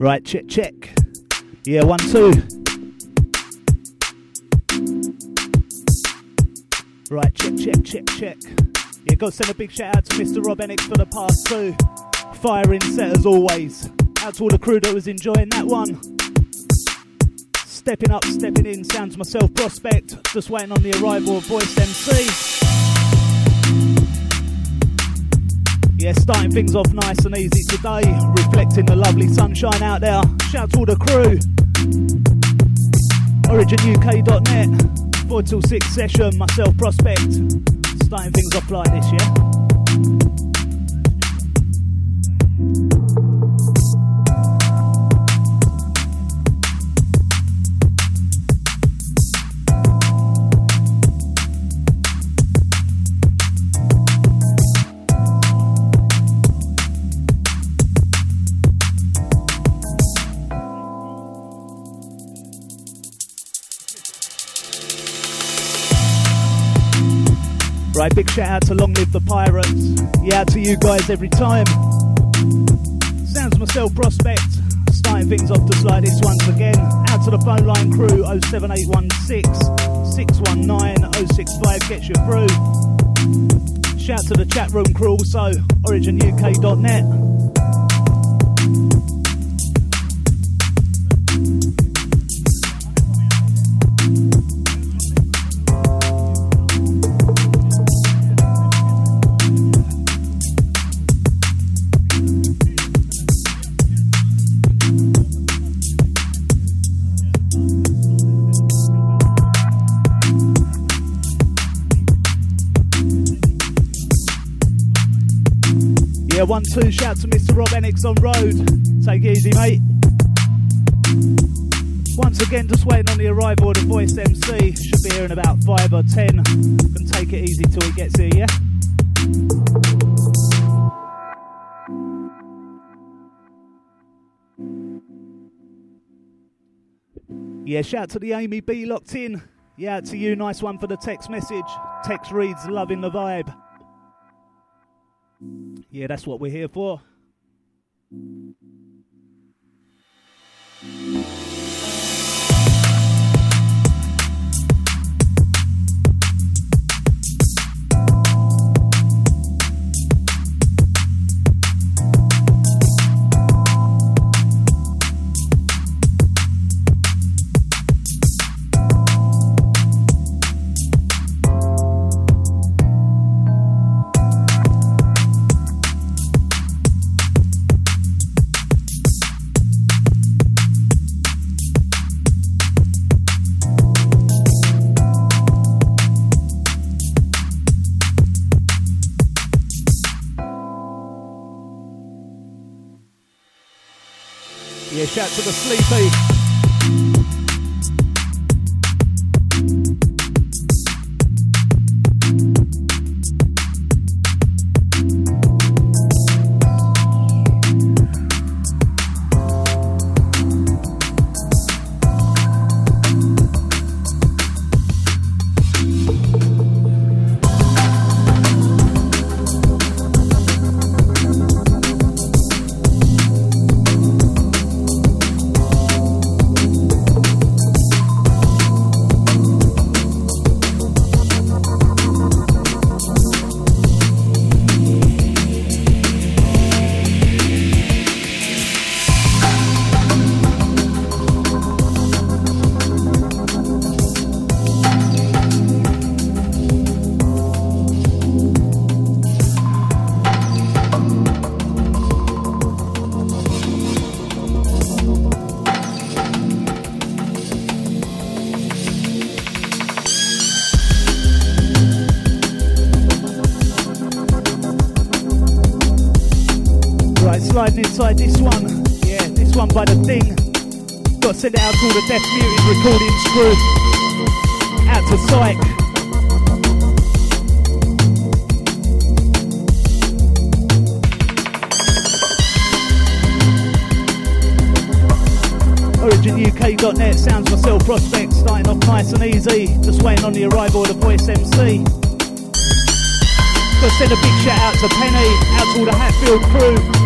Right, check, check. Yeah, one, two. Right, check, check, check, check. Yeah, go send a big shout out to Mr. Rob Enix for the past two. Firing set as always. Out to all the crew that was enjoying that one. Stepping up, stepping in, sounds myself prospect. Just waiting on the arrival of Voice MC. Yeah, starting things off nice and easy today, reflecting the lovely sunshine out there. Shout to all the crew. OriginUK.net, 4 till 6 session, myself Prospect. Starting things off like this, yeah? Right, big shout out to Long Live the Pirates. Yeah, to you guys every time. Sounds myself prospect. Starting things off just like this once again. Out to the phone line crew 07816 619 065 gets you through. Shout to the chat room crew also, originuk.net. one, two, shout to Mr. Rob Enix on road. Take it easy, mate. Once again, just waiting on the arrival of the voice MC. Should be here in about five or ten. Can take it easy till he gets here, yeah? Yeah, shout to the Amy B locked in. Yeah, to you, nice one for the text message. Text reads, loving the vibe. Yeah, that's what we're here for. To the sleepy. The Deaf Muted recording crew. Out to Psych. OriginUK.net sounds myself prospect, starting off nice and easy. Just waiting on the arrival of the voice MC. Gotta send a big shout out to Penny, out to all the Hatfield crew.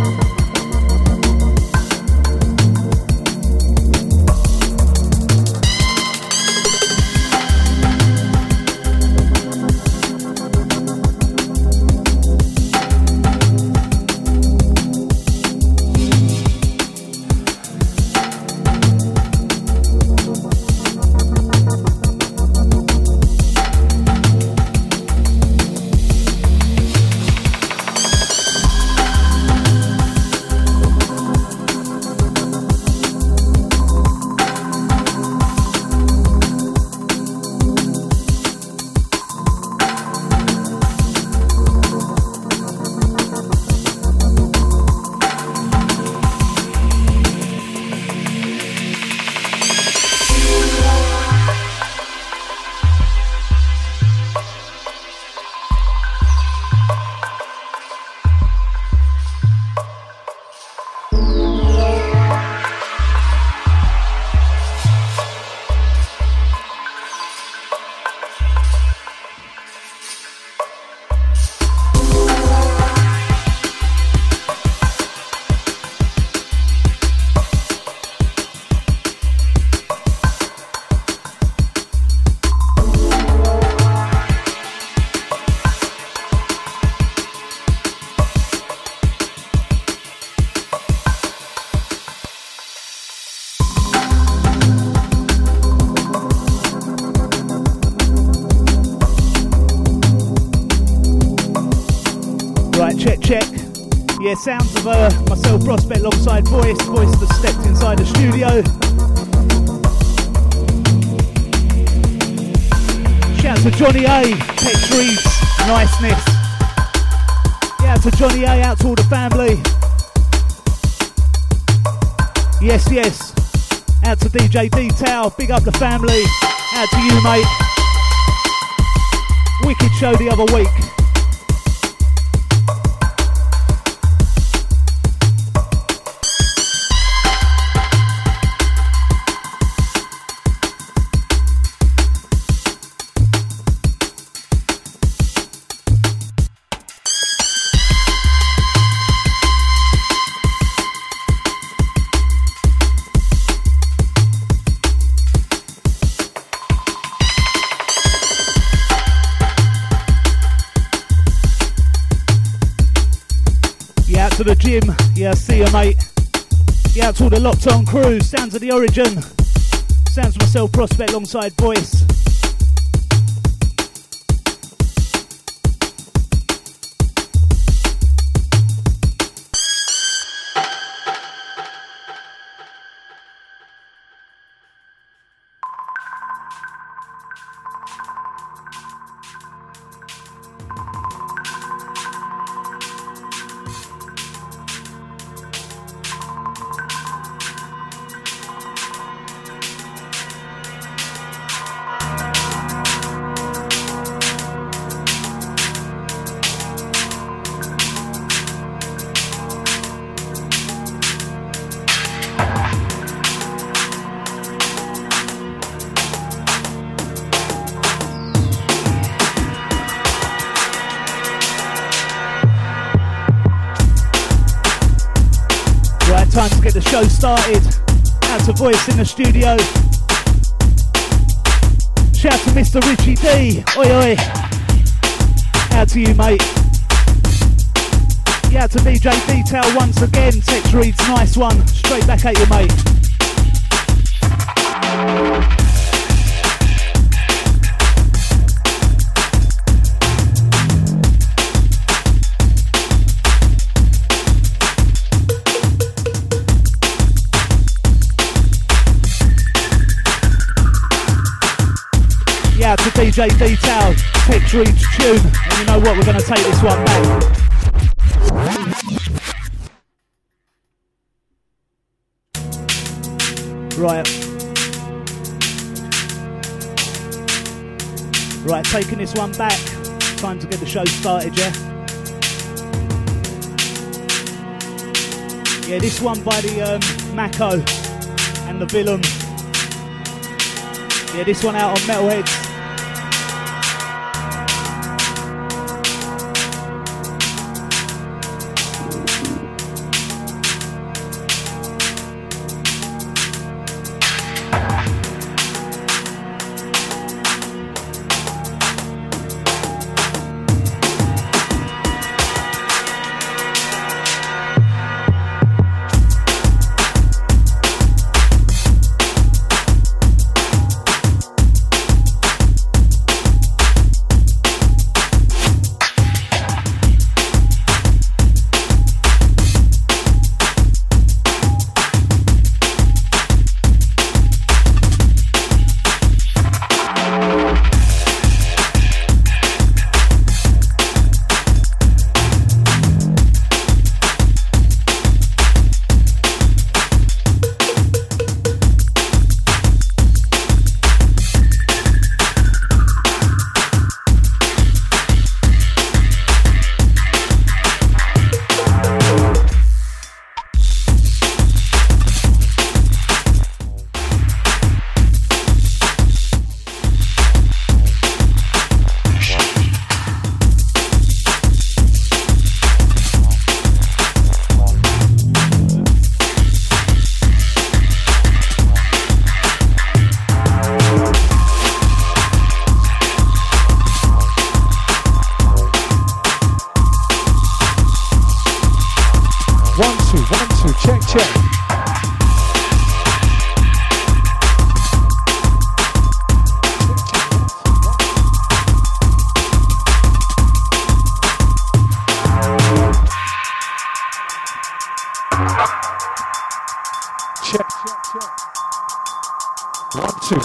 Up the family. Out to you, mate. Wicked show the other week. Locked on crew. Sounds of the origin. Sounds myself, Prospect, alongside Voice. Nice one. Straight back at you, mate. Yeah, for DJ Detail, Tech Dreams tune, and you know what, we're going to take this one back. Taking this one back. Time to get the show started, yeah? Yeah, this one by the um, Mako and the Villain. Yeah, this one out on Metalheadz.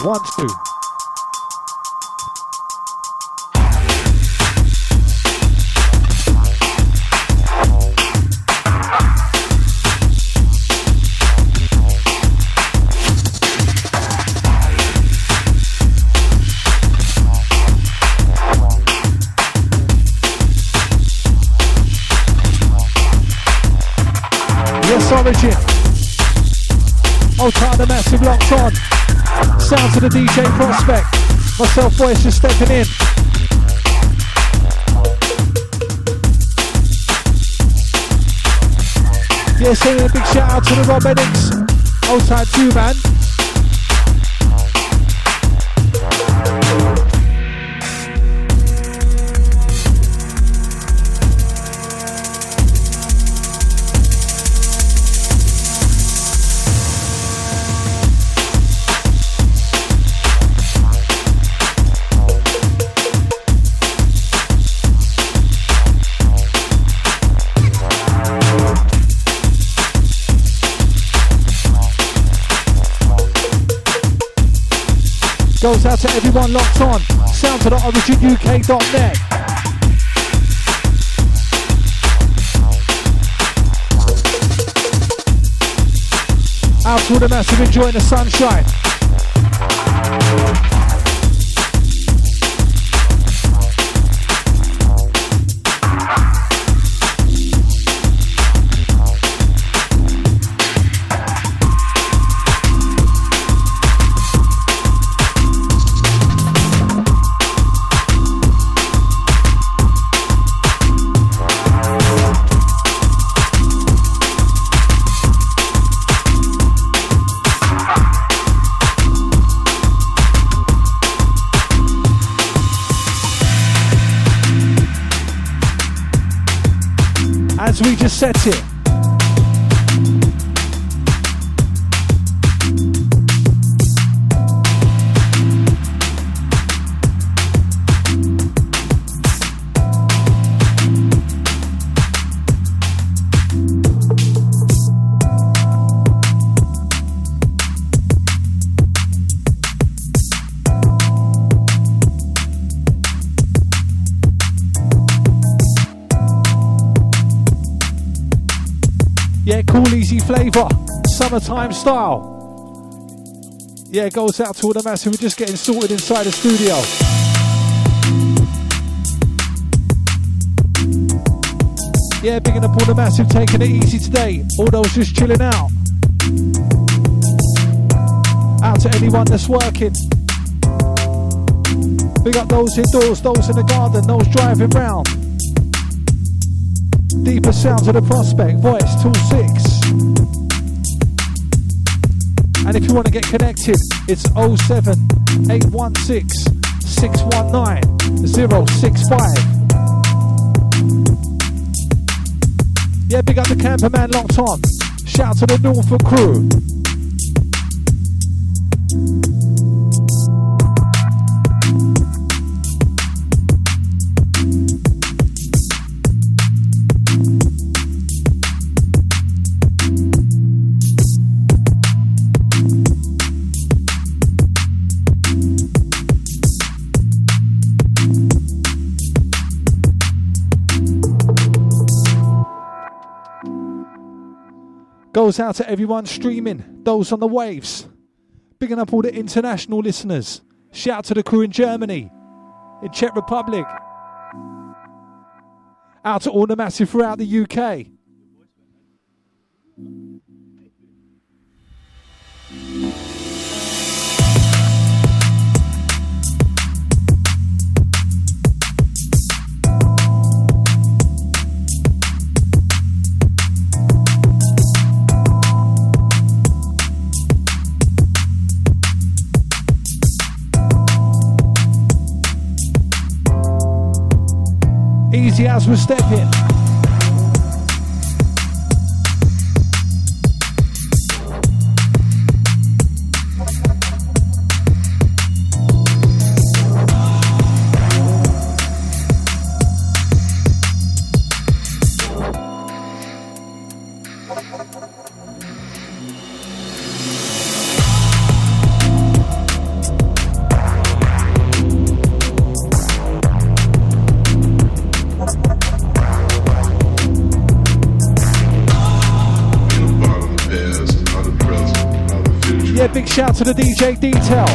One, two, Myself voice just stepping in. originuk.net. Out to the massive enjoying the sunshine. Summertime style. Yeah, goes out to all the massive. We're just getting sorted inside the studio. Yeah, bigging up all the massive, taking it easy today. All those just chilling out. Out to anyone that's working. Big up those indoors, those in the garden, those driving round. Deeper sounds of the prospect, voice tool six. And if you want to get connected, it's 07 816 619 065. Yeah, big up the camperman locked on. Shout to the Norfolk crew. Goes out to everyone streaming, those on the waves. Bigging up all the international listeners. Shout to the crew in Germany, in Czech Republic. Out to all the massive throughout the UK. We step in. Shout to the DJ Detail.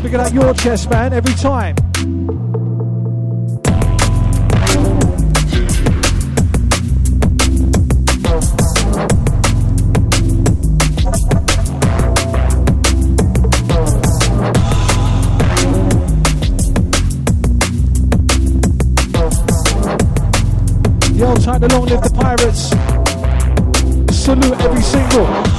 Picking up your chest, man, every time. Yo, time to long live the pirates. Salute every single.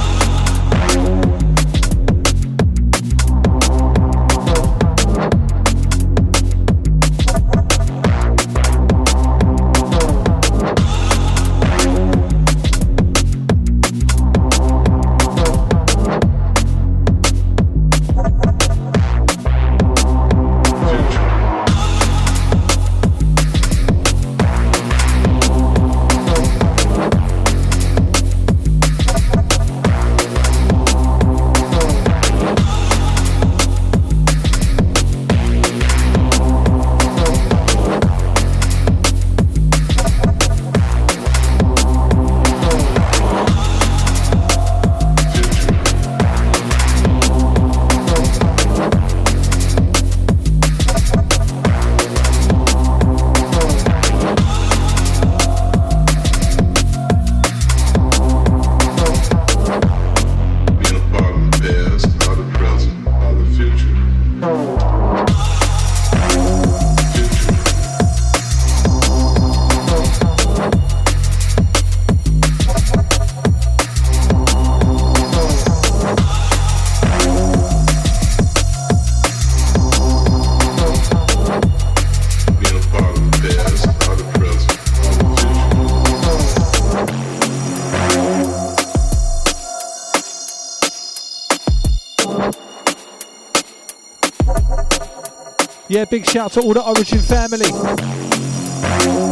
Big shout to all the Origin family.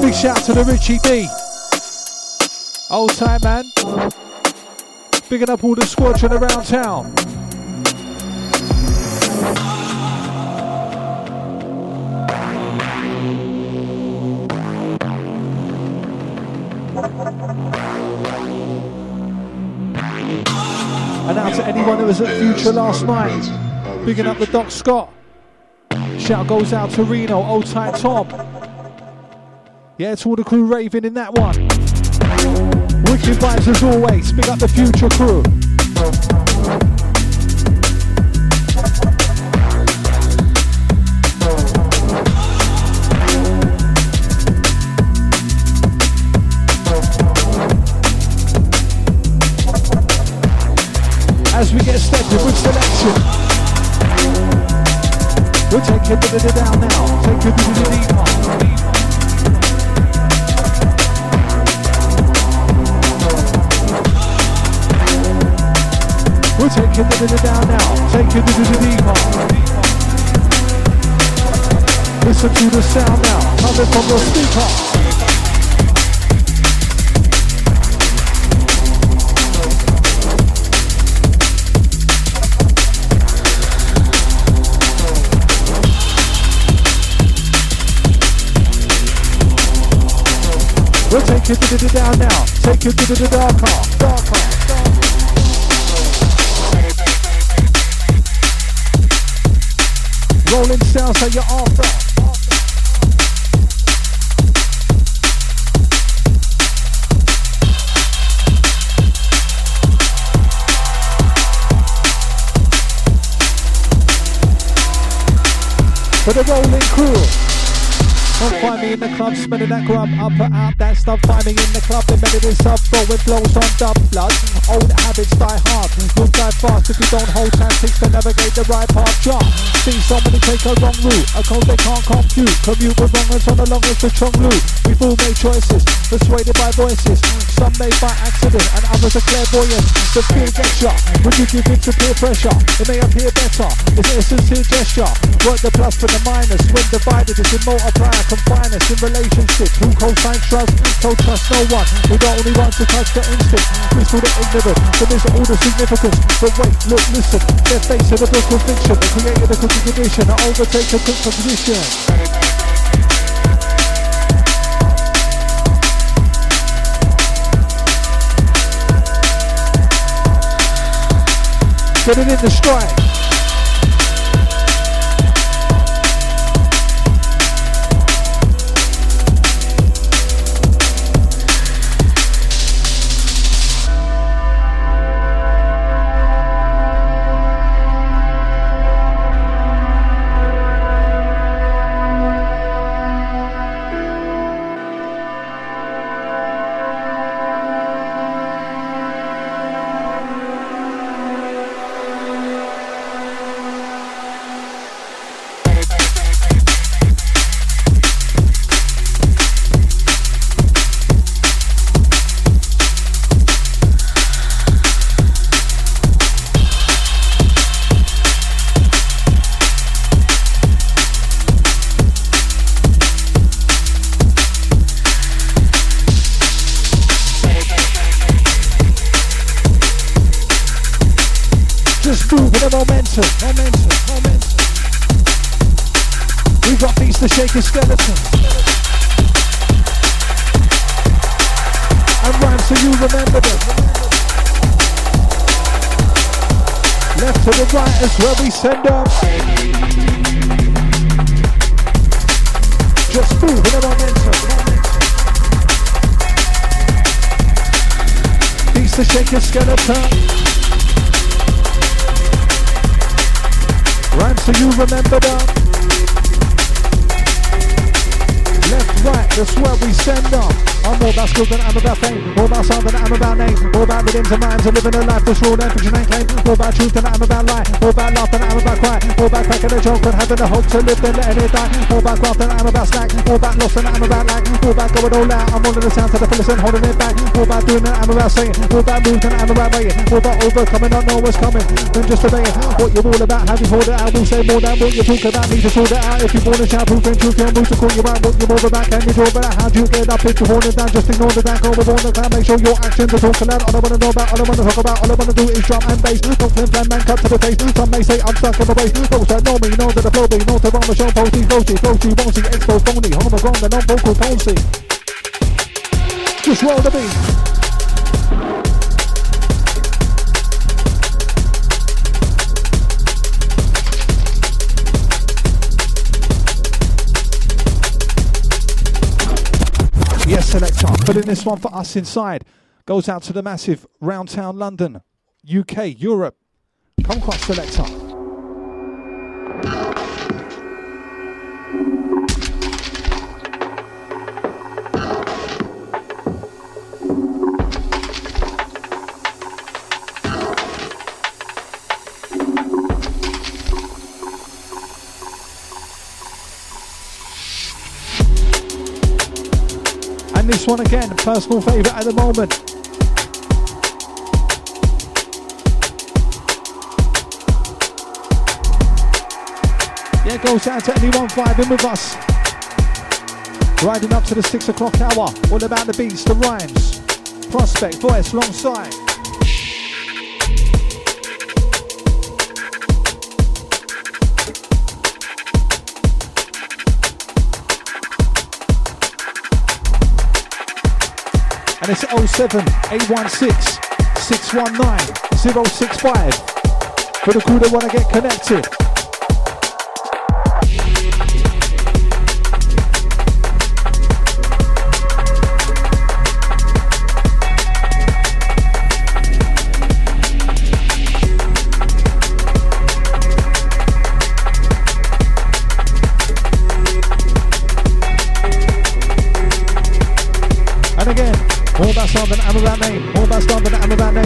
Big shout to the Richie D. Old time man. Bigging up all the squadron around town. And out to anyone who was at Future last night. Bigging up the Doc Scott. Shout goes out to Reno, old tight Tom. Yeah, to all the crew raving in that one. Wicked vibes as always. Big up the future crew. As we get started with selection. It down now. Take the deep We'll take it down now. Take it to the deep Listen to the sound now, coming from the speaker. You to the down now. Take you to the darker, darker. Rolling sounds that you're after. For the rolling crew. Don't find me in the club, smelling that grub, up put out that stuff. Find me in the club, embedded in sub, throwing blows on dub blood. Old habits die hard, you'll die fast if you don't hold tactics to navigate the right path. Jump, see somebody take a wrong route, a code they can't compute. Commute with wrong on the longest to strong loot. We've all made choices, persuaded by voices. Some made by accident, and others are clairvoyant. The fear gets ya when you give in to peer pressure. It may appear better, it's a sincere gesture. Work the plus for the minus, when divided, it's a confine us in relationships. Who co-signs trust? Don't trust no one. We don't only want to touch the instinct. Whistle the ignorant, so miss all the significance. But wait, look, listen. They're facing a book of fiction. They created a condition to overtake a quick position. Get it in the stride. And holding it back. More about doing than I'm about saying. More about moving I'm about waiting. More about overcoming, not know what's coming. Than just obeying what you're all about. Have you thought it out? We'll say more than what you talk about. Need to sort it out. If you want to shout proof and truth, you'll move to call you out. What you're more about. Can you draw back? How do you get up if you're holding down? Just ignore the down back over on the clan, make sure your actions are talking loud. All I wanna know about, all I wanna talk about, all I wanna do is drum and bass. Don't flim flam man, cut to the face. Some may say I'm stuck in the way. Those that know me know that the flow be, to run the show, posty, floaty, floaty, won't expo, phony, homegrown, the non-vocal policy. Just roll the beat. Yes, selector. Putting this one for us inside. Goes out to the massive round town London, UK, Europe. Come selector. One again, personal favourite at the moment. Yeah, goes out to anyone vibing with us. Riding up to the six o'clock hour. All about the beats, the rhymes. Prospect, voice, long side. And it's 07 816 619 065 for the crew that want to get connected. name. All about stomping, I'm about name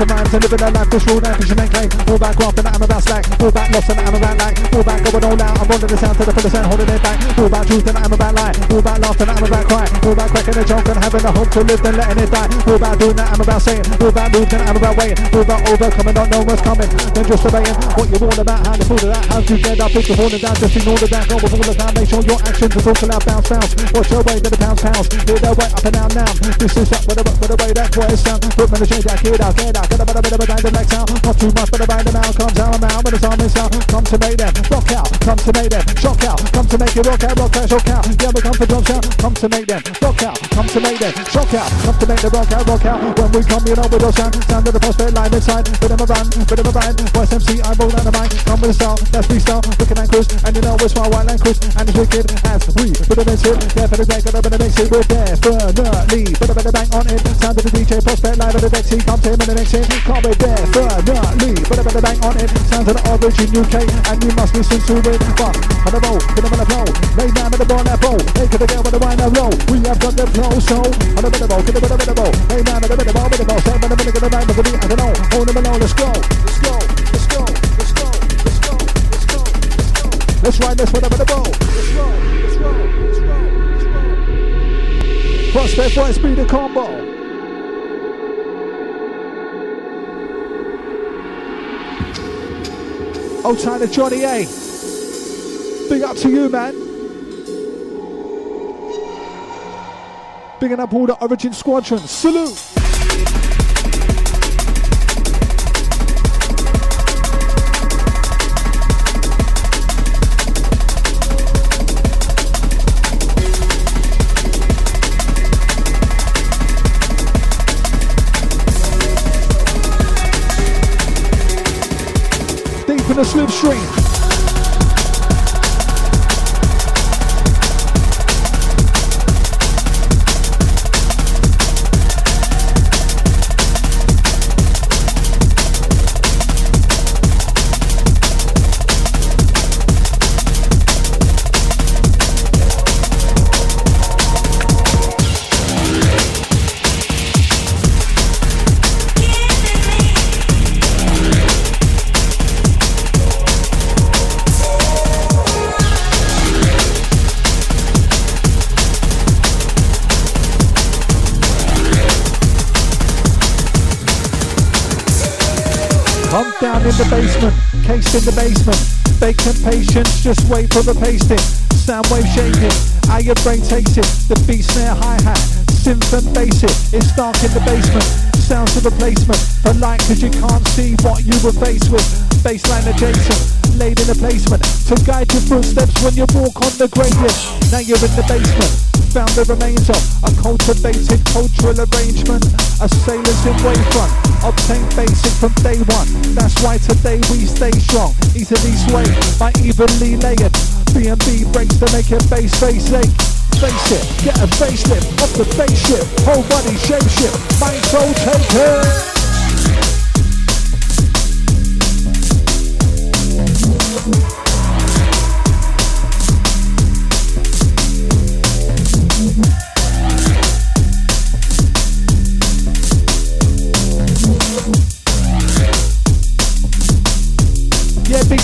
to minds and living a life that's raw and vision and claim. All back craft and I'm about slack. All back lost and I'm about like. All back going all out. I'm running the sound to the fullest and holding it back. All back truth and I'm about lie. All back laughter and I'm about cry. All back cracking a joke and having a hope to live and letting it die. All back doing that I'm about saying. All back moving and I'm about waiting. All back overcoming, not know what's coming. Then just obeying what you're all about. How to pull it out. How to get up. It's the falling down. Just ignore the down. Go with all the time. Make sure your actions are talking loud. Bounce, bounce. Watch your way to the pounds, pounds. Hear their way up and down now. This is up with the, with the way that voice sound. Put me to change that kid out. Get out. A bit of a bit of a the next out. Not too much, the band now comes out. I'm out, but it's on this out. Come to make them rock out. come to make them shock out, come to make it rock out, rock out, shock out. Yeah, we come for drop out, come to make them rock out, come to make them shock out, come to make the rock out, rock out. When we come, you know with our sound, sound of the prospect line inside. Bit of a run, bit of a run. Voice MC, I roll down the mic, come with a style, that's freestyle, wicked and cruise, and you know it's my white line cruise, and it's wicked as we put it in it. Yeah, for the day, got a bit of mix it, we're definitely a bit of bang on it. Sound of the DJ prospect live at the deck, see, come to him in the next hit. Can't be definitely put a bit of bang on it. Sounds of the origin UK, and you must listen to it. But on the roll, put them on the flow, lay down with the ball, that roll, hey, could the girl with the wine, that roll. We have got the flow, so on the bit of roll, get the bit of bit of lay down with the bit of roll, bit of roll, say, but a minute, get the right, but the beat, I don't know, hold them alone, let's go, let's go, let's go, let's go, let's go, let's go, let's go. Let's ride this over the bowl. Let's roll, let's roll, let's roll, let's roll. Prospect Voice be the combo. Old time to Johnny A. Big up to you, man. Bigging up all the Origin Squadron. Salute. In the slipstream. Down in the basement, cased in the basement. Vacant patience, just wait for the pasting. Sound wave shaking, your brain takes it. The beat snare hi hat, synth and bass it. It's dark in the basement. Sounds of replacement for light cause you can't see what you were faced with. Baseline adjacent, laid in a placement to guide your footsteps when you walk on the gradient. Now you're in the basement found the remains of a cultivated cultural arrangement. A sailors in wavefront, obtained basic from day one. That's why today we stay strong, easily swayed by evenly layered B&B breaks to make your bass face ache. Face it, get a facelift off the spaceship, whole body shape shift, mind soul take it.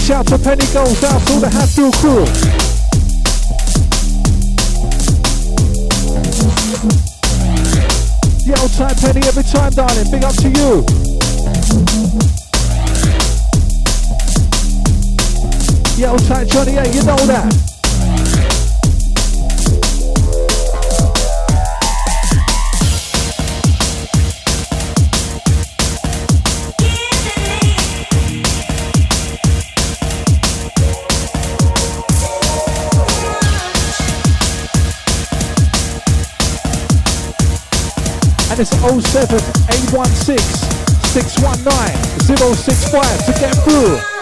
Shout to Penny Gold, out to all the Hatfield crew. Yeah, old time Penny every time, darling. Big up to you. Old time Johnny, yeah, you know that. and it's 07 816 619 065 to get through.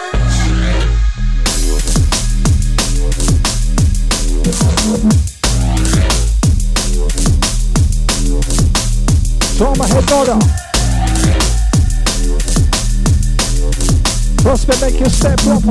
So I'm a head nodder. Prospect, make your step proper.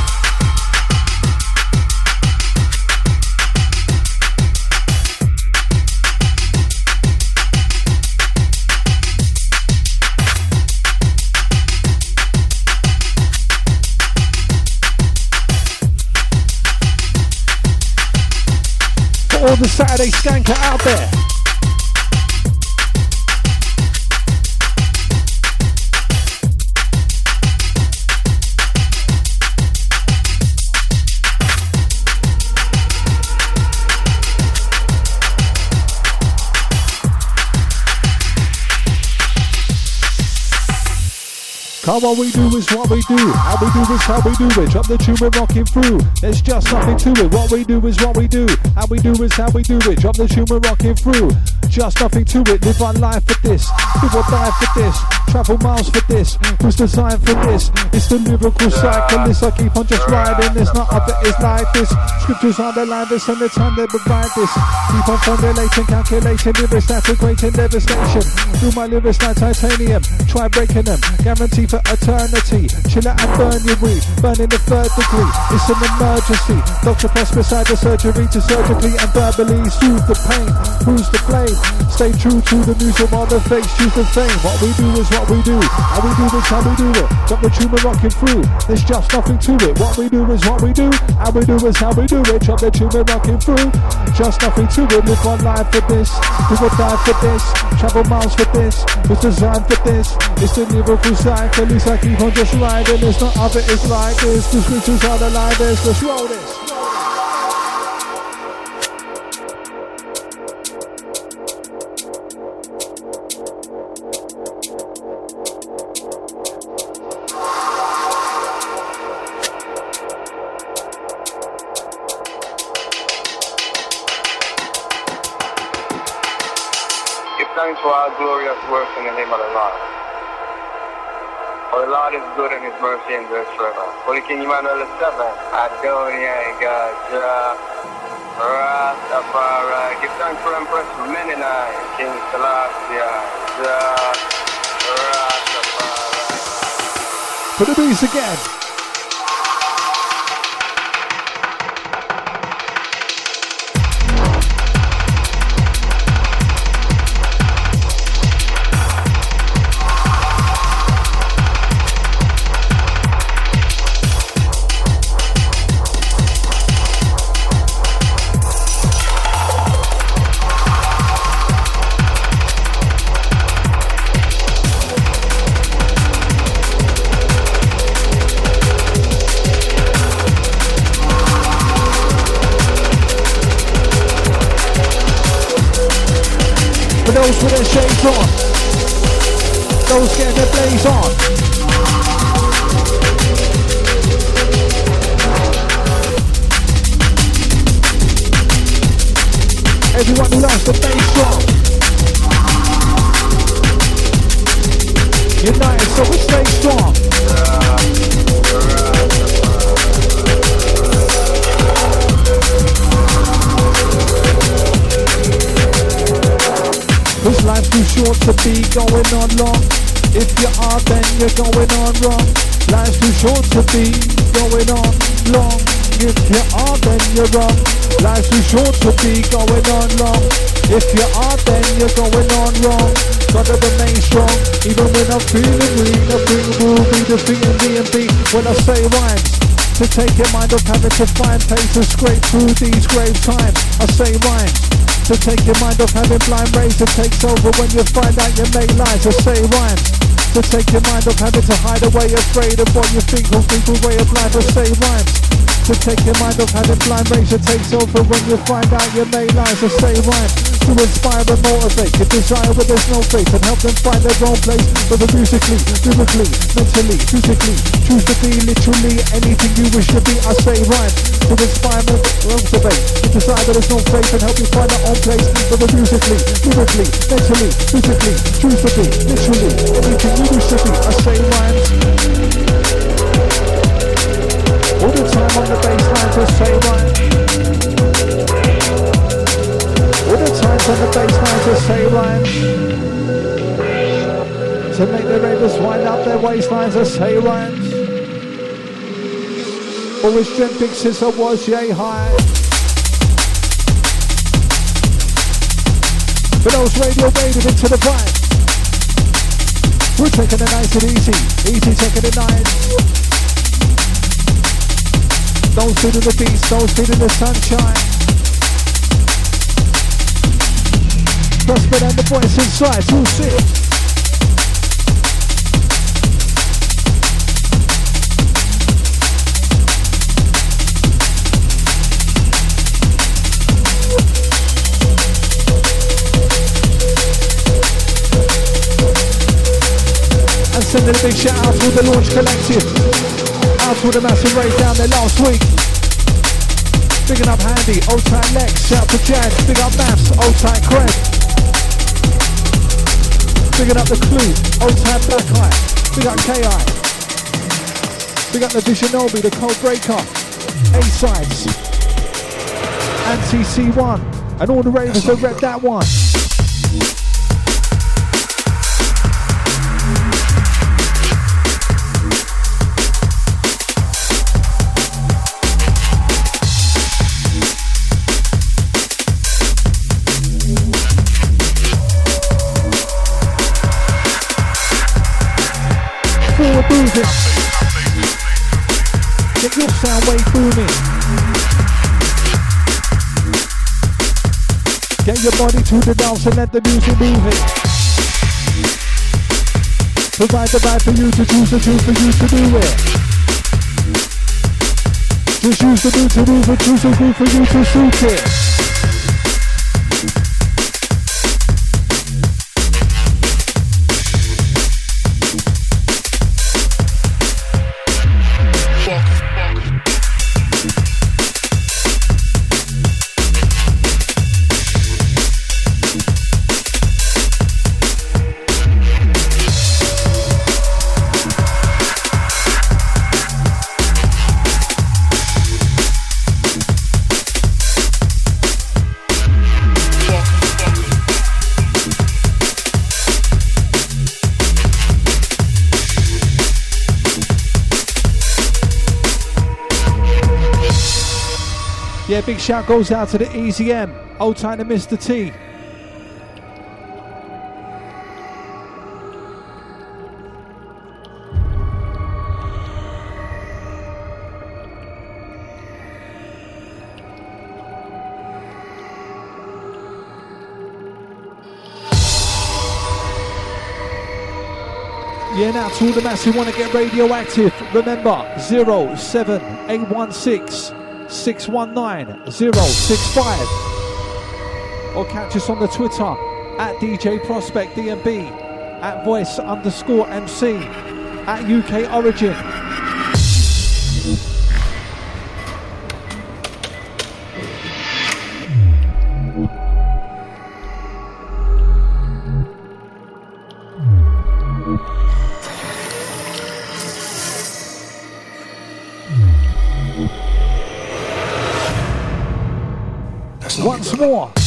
How what we do is what we do. How we do is how we do it. Drop the tune we're rocking through. There's just nothing to it. What we do is what we do. How we do is how we do it. Drop the tune we're rocking through. Just nothing to it. Live our life for this. Live or die for this. Travel miles for this. Was designed for this. It's the lyrical cyclist. I keep on just riding. It's not other. It's like this. Scriptures underline this and the time they provide this. Keep on formulating, calculating lyrics that's a great devastation. Do my lyrics like titanium. Try breaking them. Guarantee for eternity. Chill out and burn your weed, burning the third degree. It's an emergency. Doctor press beside the surgery to surgically and verbally soothe the pain. Who's to blame? Stay true to the news of all the fakes, choose the fame. What we do is what we do. How we do this, how we do it. Got the tumor rocking through. There's just nothing to it. What we do is what we do. How we do is how we do it. Drop the tumor rocking through. Just nothing to it. Live one life for this. People die for this. Travel miles for this. It's designed for this. It's the lyrical cycle least I keep on just riding. It's not other, it's like this. Scriptures are the line, let's roll this. Good and his mercy endures forever. Holy King Emmanuel VII, Adonai, God, Jah, Rastafari. Give thanks for Empress Menenai, King Selassie, Jah, Rastafari. For the beats again. Then wrong. Life's too short to be going on long. If you are, then you're going on wrong. Gotta remain strong, even when I'm feeling weak. Nothing will be defeating me and be when I say rhymes. To take your mind off having to find pace and scrape through these grave times. I say rhymes. To take your mind off having blind rage that takes over when you find out you made lies. I say rhymes. To take your mind off having to hide away afraid of what you think of people's way of life. I say rhymes. To take your mind off having blind rage takes over when you find out your main lies. I say right To inspire and motivate your desire where there's no faith and help them find their own place. Whether musically, lyrically, mentally, physically, choose to be literally anything you wish to be. I say rhymes to inspire and motivate your desire where there's no faith and help you find their own place. Whether musically, lyrically, mentally, physically, choose to be literally anything you wish to be. I say rhymes. To say rhymes. All the times on the baseline to say rhymes. To make the ravers wind up their waistlines to say rhymes. Always dreamt big since I was yay high. For those radio wading into the vibe. We're taking it nice and easy. Easy taking it nice. Don't sit in the beast, don't sit in the sunshine. Prospect and the voice inside, who's sick? Sending a big shout out to the Launch Collective. Out to the massive raid down there last week. Bigging up Handy, Old Time Lex, shout to Jan, big up Maps, Old Time Craig. Bigging up the Clue, Old Time Black Eye, big up KI. Big up the Visionobi, the Cold Breaker, A-Sides, and TC1, and all the ravers that rep that one. Sound wave booming. Get your body to the dance and let the music move it. Provide the vibe for you to choose the truth for you to do it. Just use the mood to move it, choose the groove for you to suit it. Shout goes out to the EZM. Old time to Mr. T. Yeah, now to all the mass who want to get radioactive, remember 07816 619 065 or catch us on the Twitter at DJ Prospect DNB at voice underscore MC at UK Origin. More.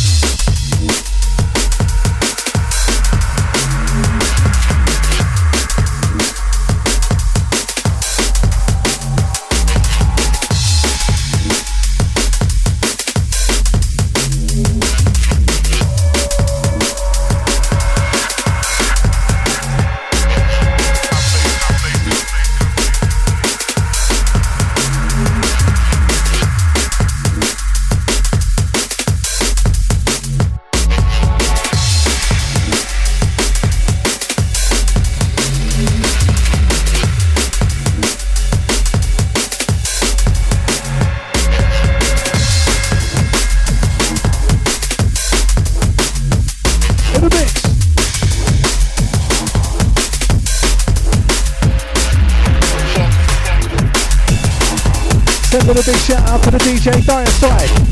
Big shout out to the DJ Dire Side.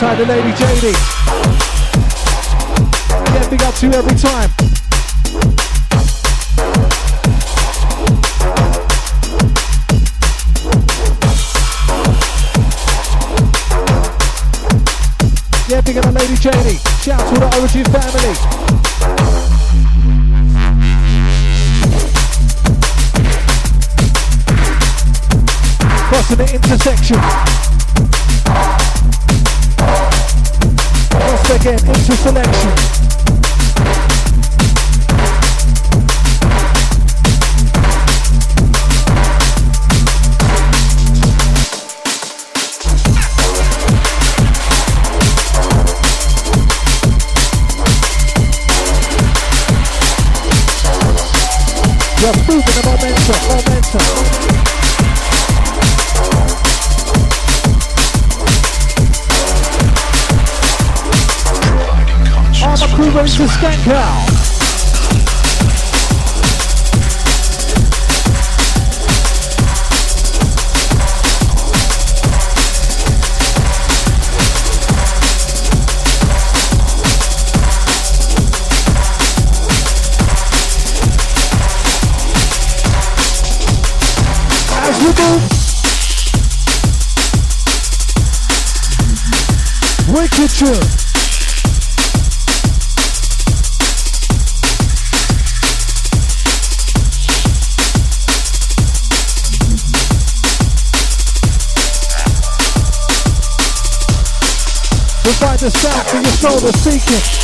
Outside the lady JD. Moving the momentum, momentum. crew ready to skank out. For your soul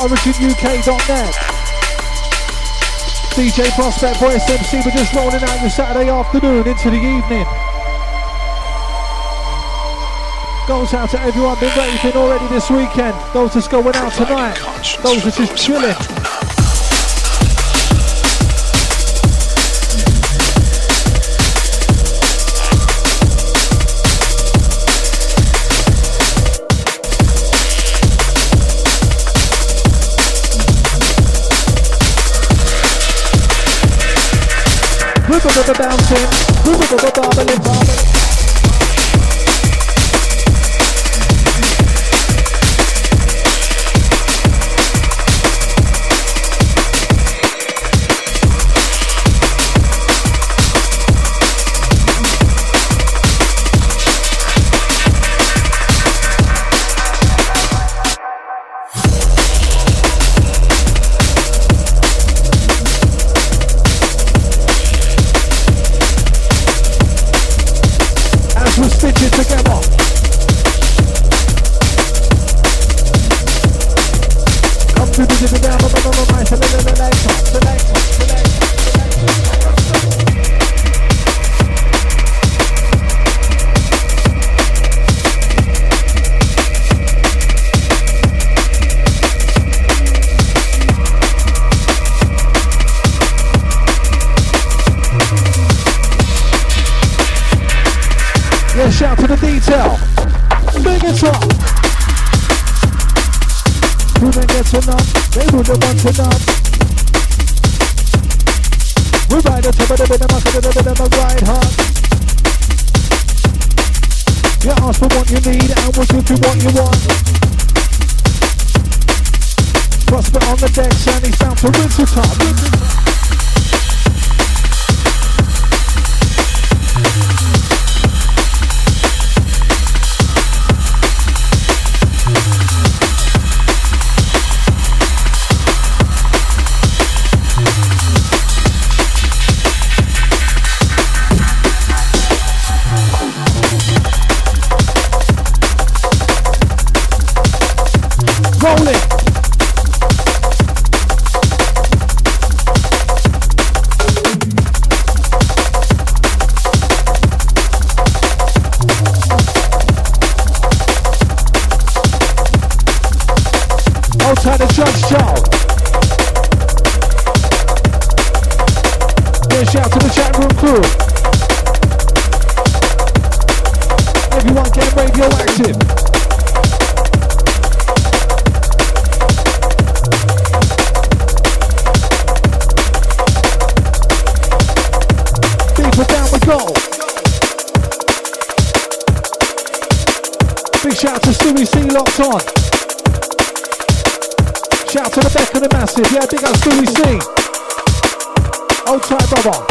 originuk.net. DJ Prospect for SMC, we're just rolling out your Saturday afternoon into the evening. Goes out to everyone been raving already this weekend. Those that's going out tonight. Those are just chilling. Bouncing, bouncing, bobbling, bobbling. outside detail. Make it up. You didn't enough. They wouldn't want enough. We ride the top of the rhythm, I the the of the ride hard. You ask for what you need, and we'll give you what you want. Prospect on the deck, and he's bound to rinse the Top. On. Shout to the back of the massive. Yeah, big up Stewie C. Old tight brother.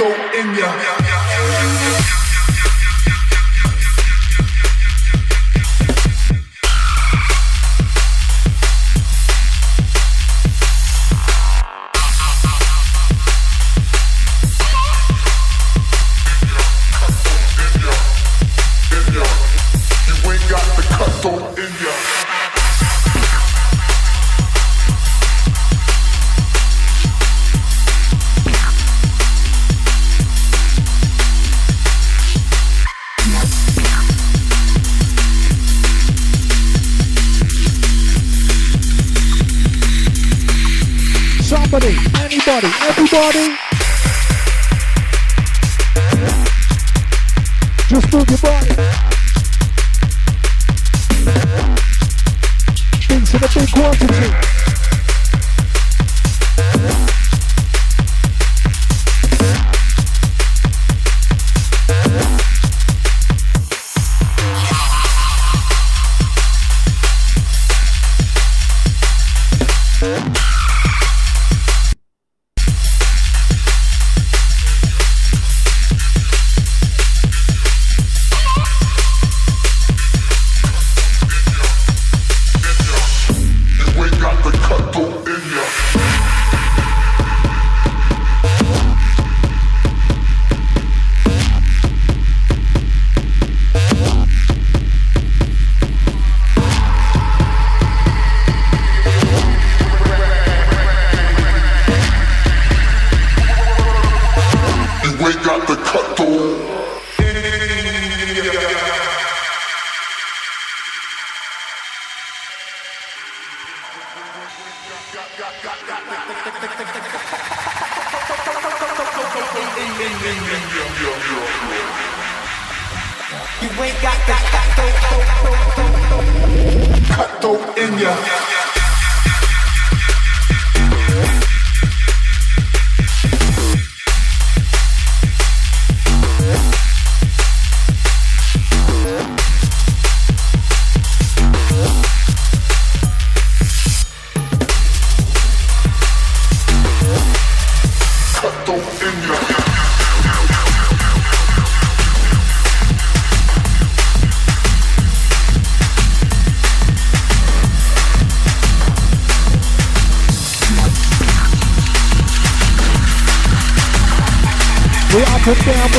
Cutthroat in ya. Everybody. everybody. Just move your body.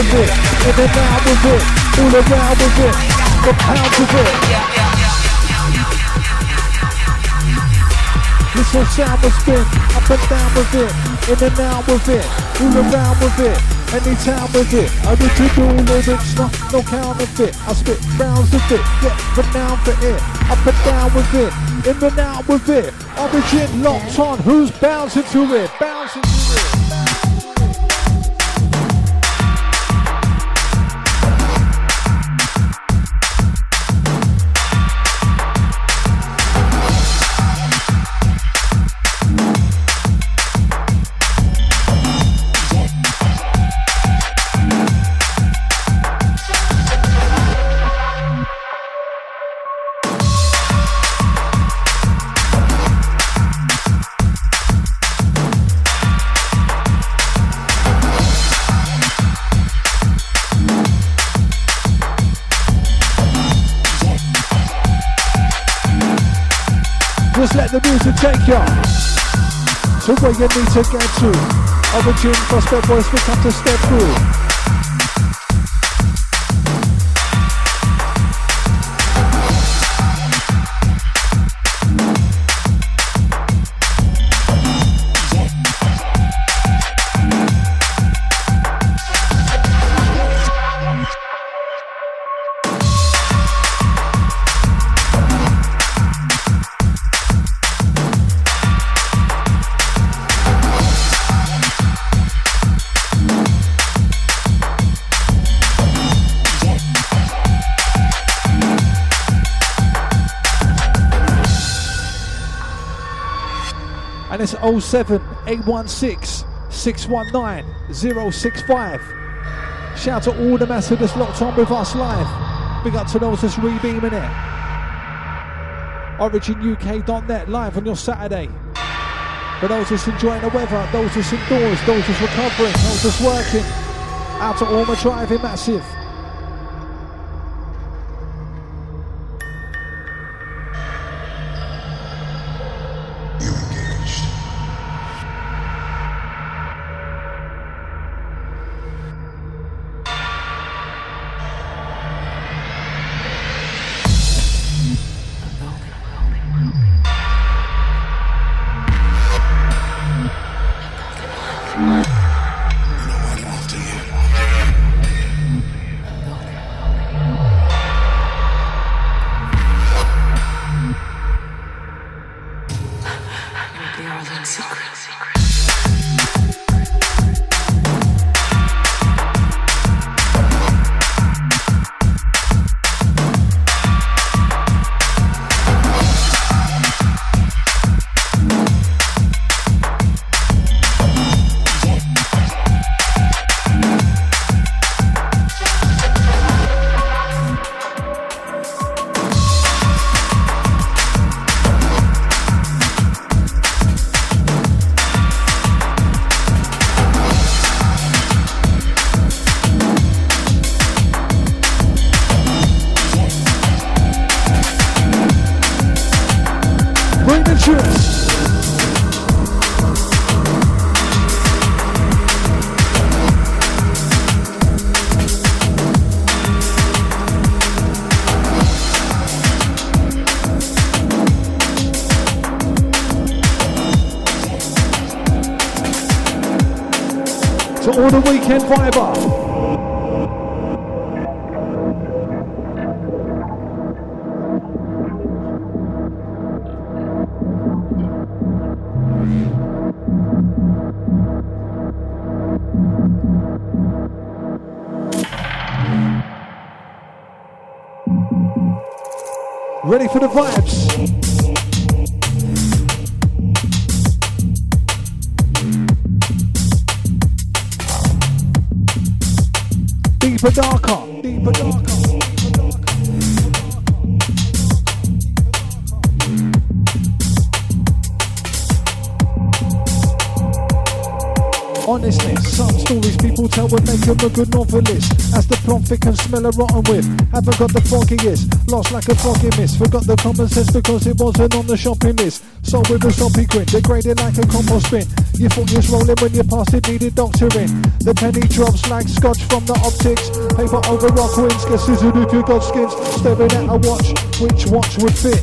with it, and then now with it, all around with it, the pound with it. This whole sound was spin, up and down with it, in and out with it, all around with it, anytime with it. I need to do lyrics, no, no counterfeit. I spit rounds of it, get the renowned for it, up and down with it, in and out with it. Origin locked on, who's bouncing to it? Bounce where you need to get to. Origin prospect boys, we come to step through. And 07 816 619 065. Shout out to all the massive that's locked on with us live. Big up to those that's rebeaming it. OriginUK.net live on your Saturday. For those that's enjoying the weather, those that's indoors, those that's recovering, those that's working. Out to all my driving massive. Good novelist. As the plot thick and smell a rotten whiff. Haven't got the foggiest, lost like a foggy mist. Forgot the common sense because it wasn't on the shopping list. So with a sloppy grin, degraded like a compost bin. You thought you was rolling when you passed it, needed doctoring. The penny drops like scotch from the optics. Paper over rock wins, get Suzuki to God skins. Staring at a watch, which watch would fit?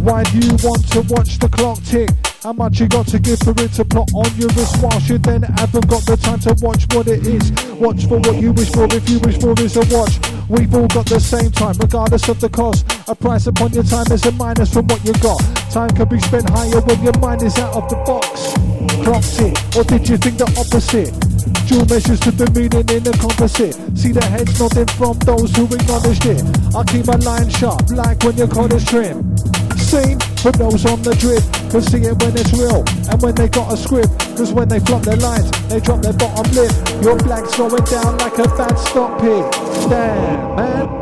Why do you want to watch the clock tick? How much you got to give for it to plot on your wrist whilst you then haven't got the time to watch what it is. Watch for what you wish for if you wish for is a watch. We've all got the same time, regardless of the cost. A price upon your time is a minus from what you got. Time can be spent higher when your mind is out of the box. Clocked it, or did you think the opposite? Dual measures to the meaning in the composite. See the heads nodding from those who acknowledged it. I keep my line sharp, like when your college trim scene for those on the drip. Can see it when it's real and when they got a script. Cause when they flop their lines they drop their bottom lip. Your blank's going down like a bad stop pig. Damn man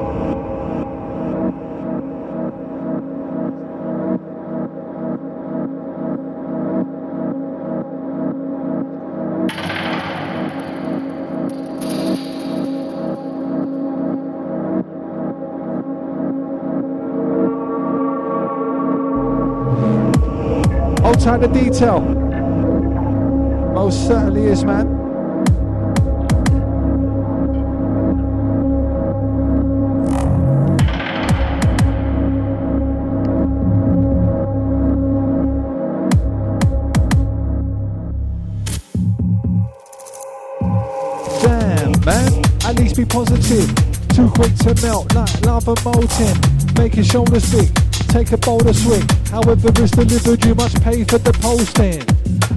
detail. Most certainly is, man. Damn, man. At least be positive. Too quick to melt like lava molten. Your shoulders big take a bolder swing. However it's delivered, you must pay for the posting.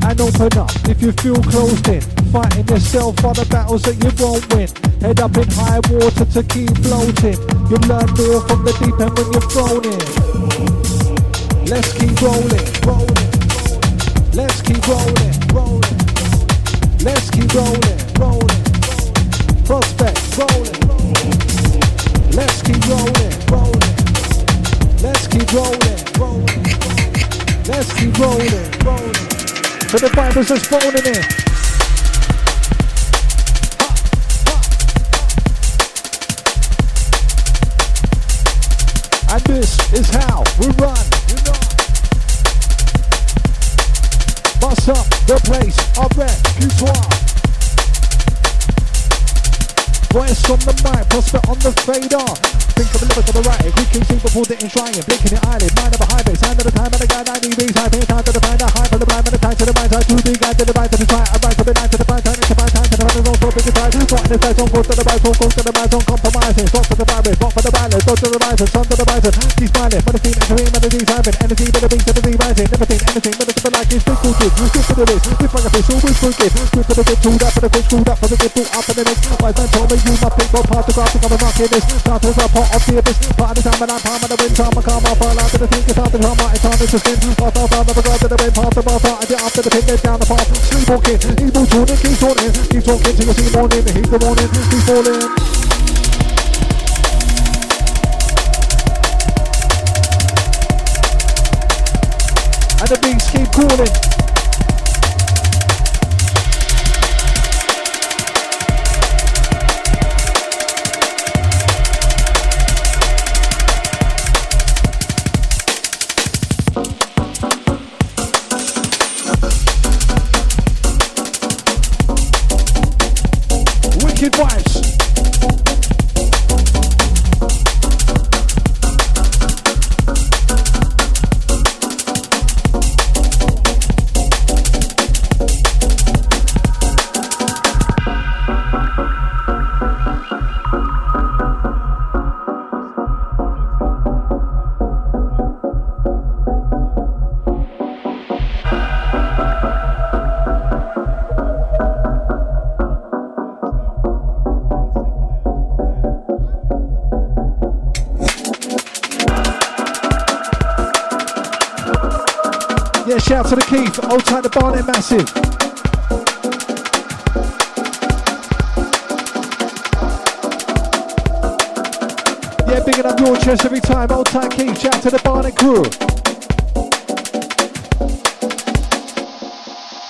And open up if you feel closed in. Fighting yourself for the battles that you won't win. Head up in high water to keep floating. You'll learn more from the deep end when you're thrown in. Let's keep rolling, rolling. Let's keep rolling, rolling. Let's keep rolling, rolling. Prospect, rolling. Let's keep rolling, rolling. Let's keep rolling, rolling. Let's keep rolling, rolling. For the fibers that's phoning in. And this is how we run. Bust up the place of repertoire. Voice on the mic, prospect on the fader. Think of the lyrics on the right, quick and see before the trying. Blinking the eyelid, mind of a high bass, hand of the time, and the guy 90 beats, high pace, time to the find, high for the blind, and the time to the mind, time to the guy to the right, to the try, I right to the night, to the blind, time to the blind, time to the right, roll for big side, got in the face, on go to the right, on go to the right, on compromising, stop for the virus, stop for the violence, go to the right, son to the right, he's smiling, but the scene, entering, melody, timing, energy, but the beat, to the beat, rising, never seen anything, but it's like it's physical good, good for the wrist, with my face, always good for the good, tooled up for the good, screwed up for the good, up for the next, wise man told you must think, what part of graphic, I'm a market this, start to the part of the abyss, part of the time, and I'm palm of the wind, time, I come off, fall out to the sink, it's out the drama, it's on, it's a spin, off, off, never go to the wind, pass the bar, I get after the pin, down the path, sleepwalking, evil tuning, keep tuning, keep talking till you see morning, the heat the morning, keep falling. And the beats keep calling. To Old the Barnet Massive. Yeah, bigging up your chest every time, old tight Keith, shout to the Barnet crew.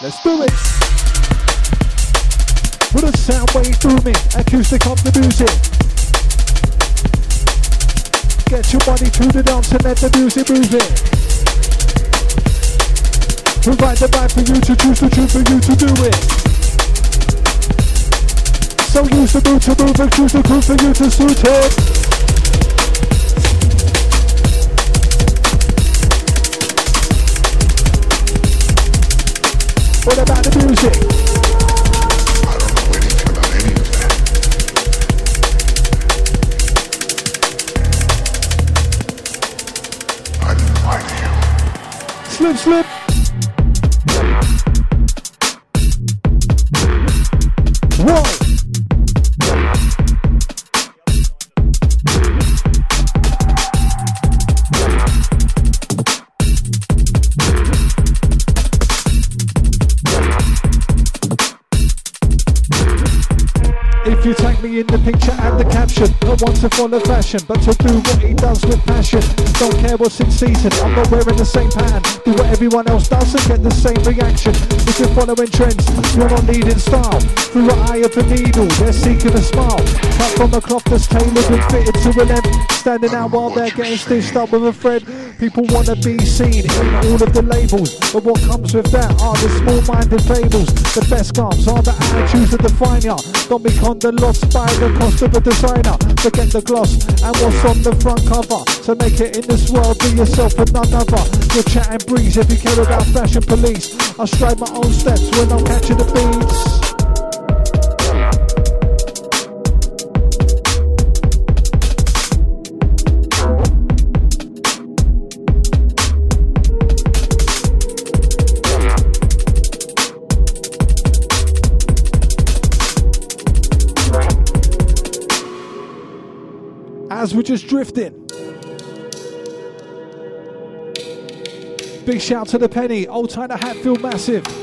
Let's do it. Put a sound wave through me, acoustic of the music. Get your body to the dance and let the music move it. Provide the vibe for you to choose the truth for you to do it. So use the move to move and choose the crew for you to suit it. What about the music? To follow fashion, but to do what he does with passion. Don't care what's in season, I'm not wearing the same pattern. Do what everyone else does and get the same reaction. If you're following trends, you're not needing style. Through the eye of the needle, they're seeking a smile. Cut from a cloth that's tailored and fitted to an end. Standing out while they're getting stitched up with a thread. People wanna be seen in all of the labels, but what comes with that are the small-minded fables. The best garms are the attitudes that define ya. Don't be conda lost by the cost of a designer. Forget the gloss and what's on the front cover. To make it in this world, be yourself and none other. You're chatting breeze if you care about fashion police. I stride my own steps when I'm catching the beats. We're just drifting. Big shout to the penny, old Tyler Hatfield massive.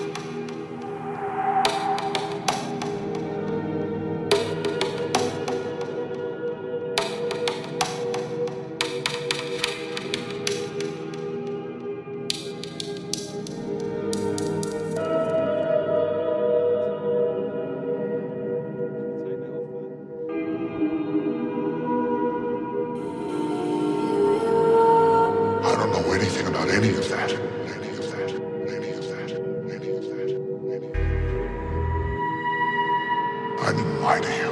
lie to.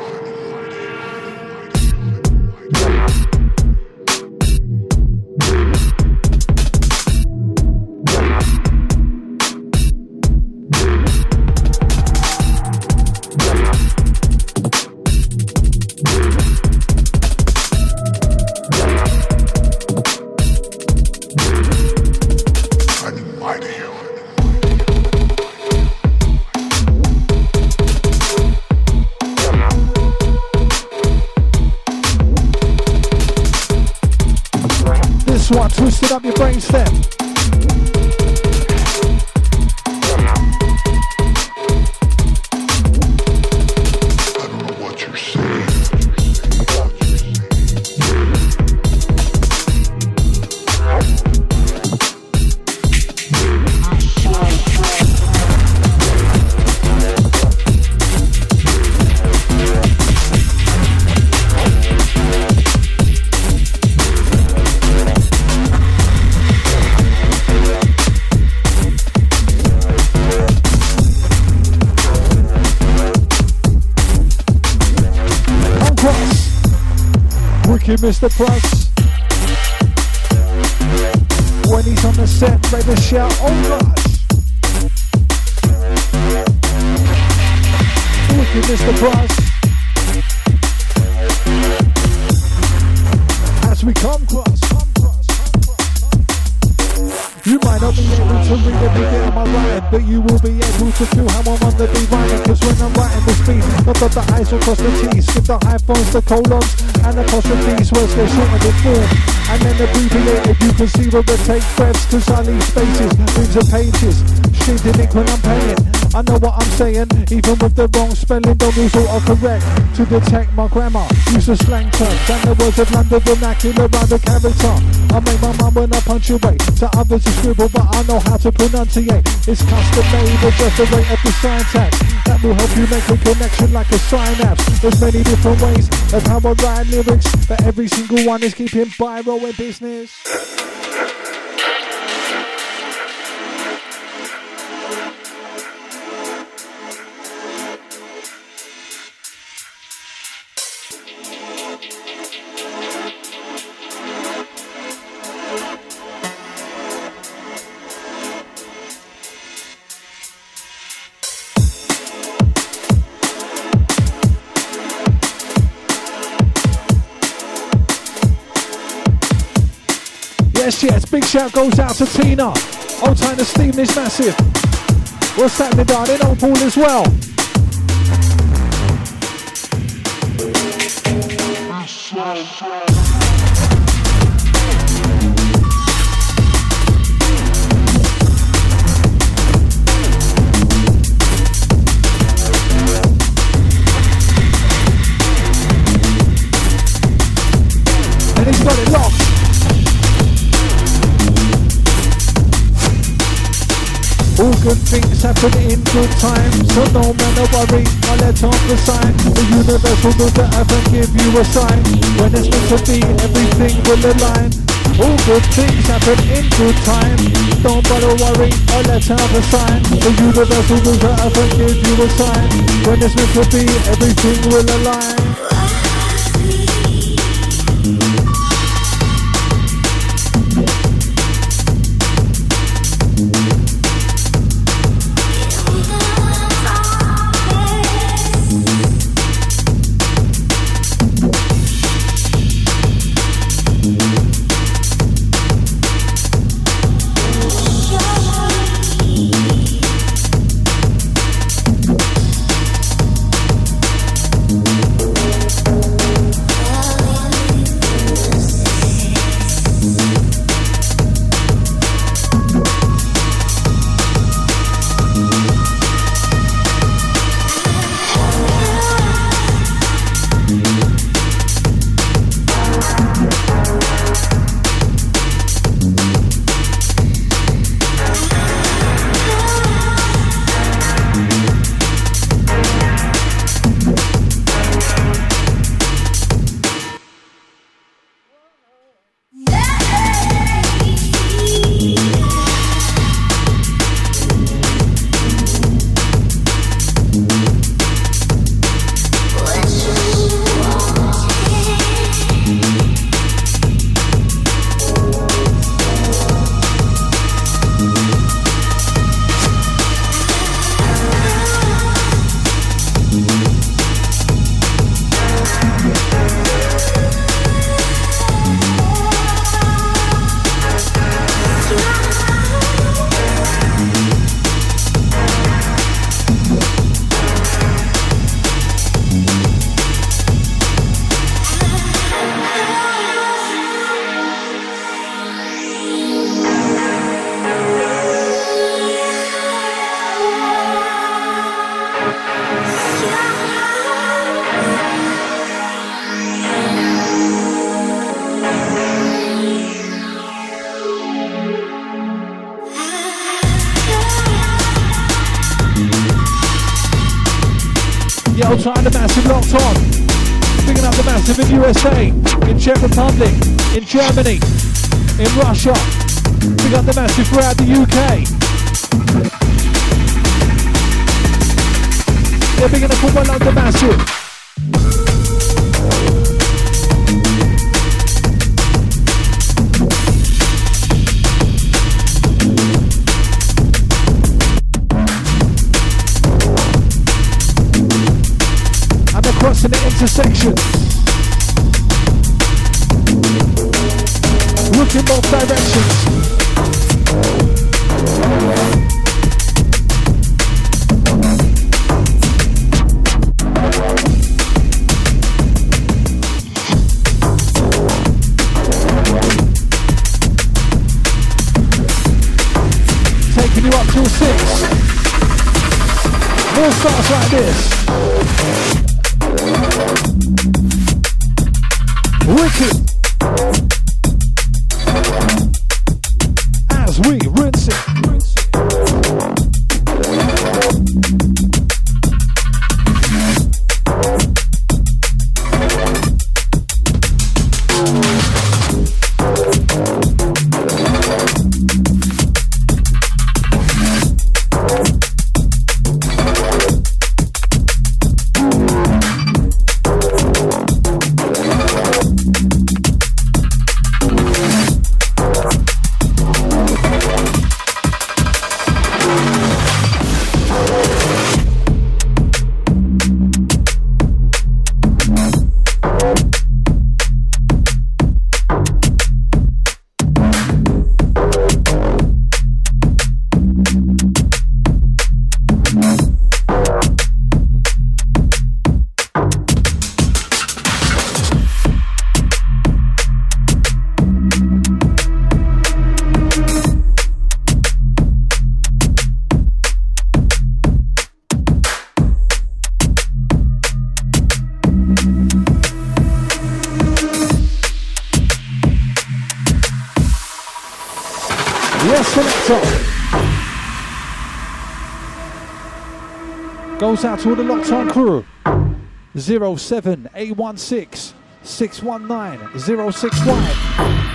Mr. Price. Words get shorter than form and then abbreviated you can see where we take breaths cause I leave spaces moves and pages shading it when I'm paying. I know what I'm saying even with the wrong spelling don't lose correct to detect my grammar use the slang terms and the words of London vernacular around the character. I make my mum when I punctuate to others to scribble but I know how to pronunciate. It's custom made just the rate of the syntax help you make a connection like a synapse there's many different ways of how I write lyrics, but every single one is keeping Biro in business. Shout goes out to Tina. Old time to is massive. What's happening, darling? Old Paul as well. Good things happen in good time, so no matter worry, I let off the sign. The universe will look at earth give you a sign. When it's meant to be, everything will align. All good things happen in good time. Don't bother worry, I let out a sign. The universe will look at earth and give you a sign. When it's meant to be, everything will align. In Germany, in Russia. We got the massive throughout the UK. Yeah, big enough for one the massive. Out to all the locked on crew. 07816 619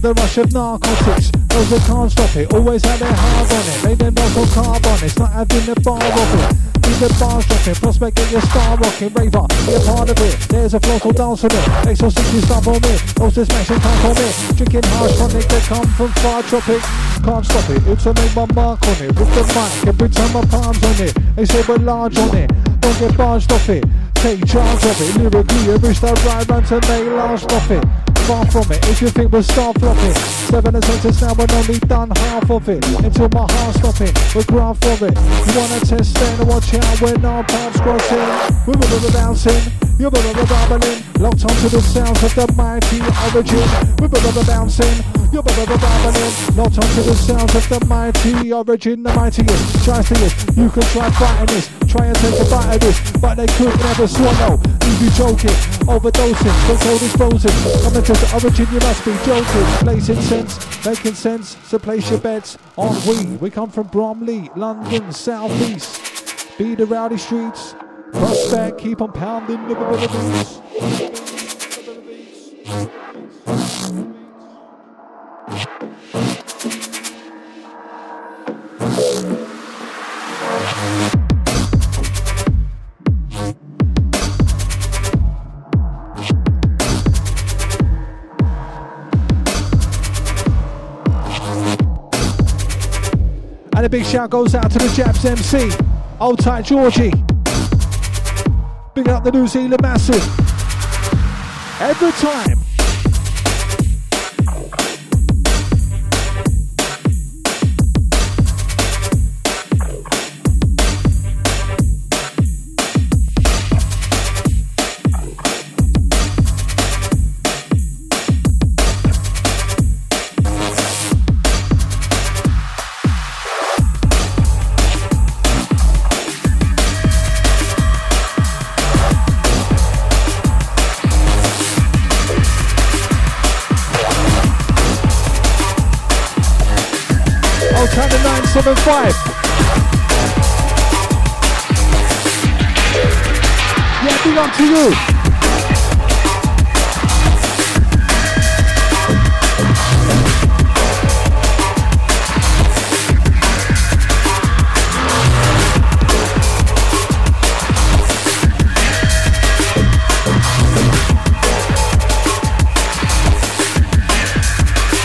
065. of narcotics. Those that can't stop it, always have their hard on it. Made them both on carbon, it's not having the bar off it. The bar dropping, prospect get your star rocking. Raver, be a part of it. There's a floral dance on it. Exo 60 stop on. Those that smashing can't on me. Drinking harsh tonic that come from far tropic. Can't stop it, it's a make my mark on it. With the mic, every time my palms on it. They say we're large on it. Don't get barged off it. Take charge of it. Lyrically, every style right run to make last off it far from it. If you think we'll start flopping, seven and sentence now we're only done half of it. Until my heart stopping, we're ground for it. You wanna test then watch out when our paths crossing. We're a bouncing, you're a bubbling. Locked onto the sounds of the mighty origin. We're a bouncing. You're better babbling. Not onto the sounds of the mighty origin, the mightiest. Try to it. You can try fighting this. Try and take a bite of this. But they could never swallow. Leave you joking. Overdosing. Control disposing. Coming to the origin, you must be joking. Placing sense. Making sense. So place your bets on we. We come from Bromley, London, southeast. Be the rowdy streets. Prospect. Keep on pounding the beats. Big shout goes out to the Japs MC, Old Tight Georgie. Big up the New Zealand Massive. Every time. Five. Yeah, big up to you.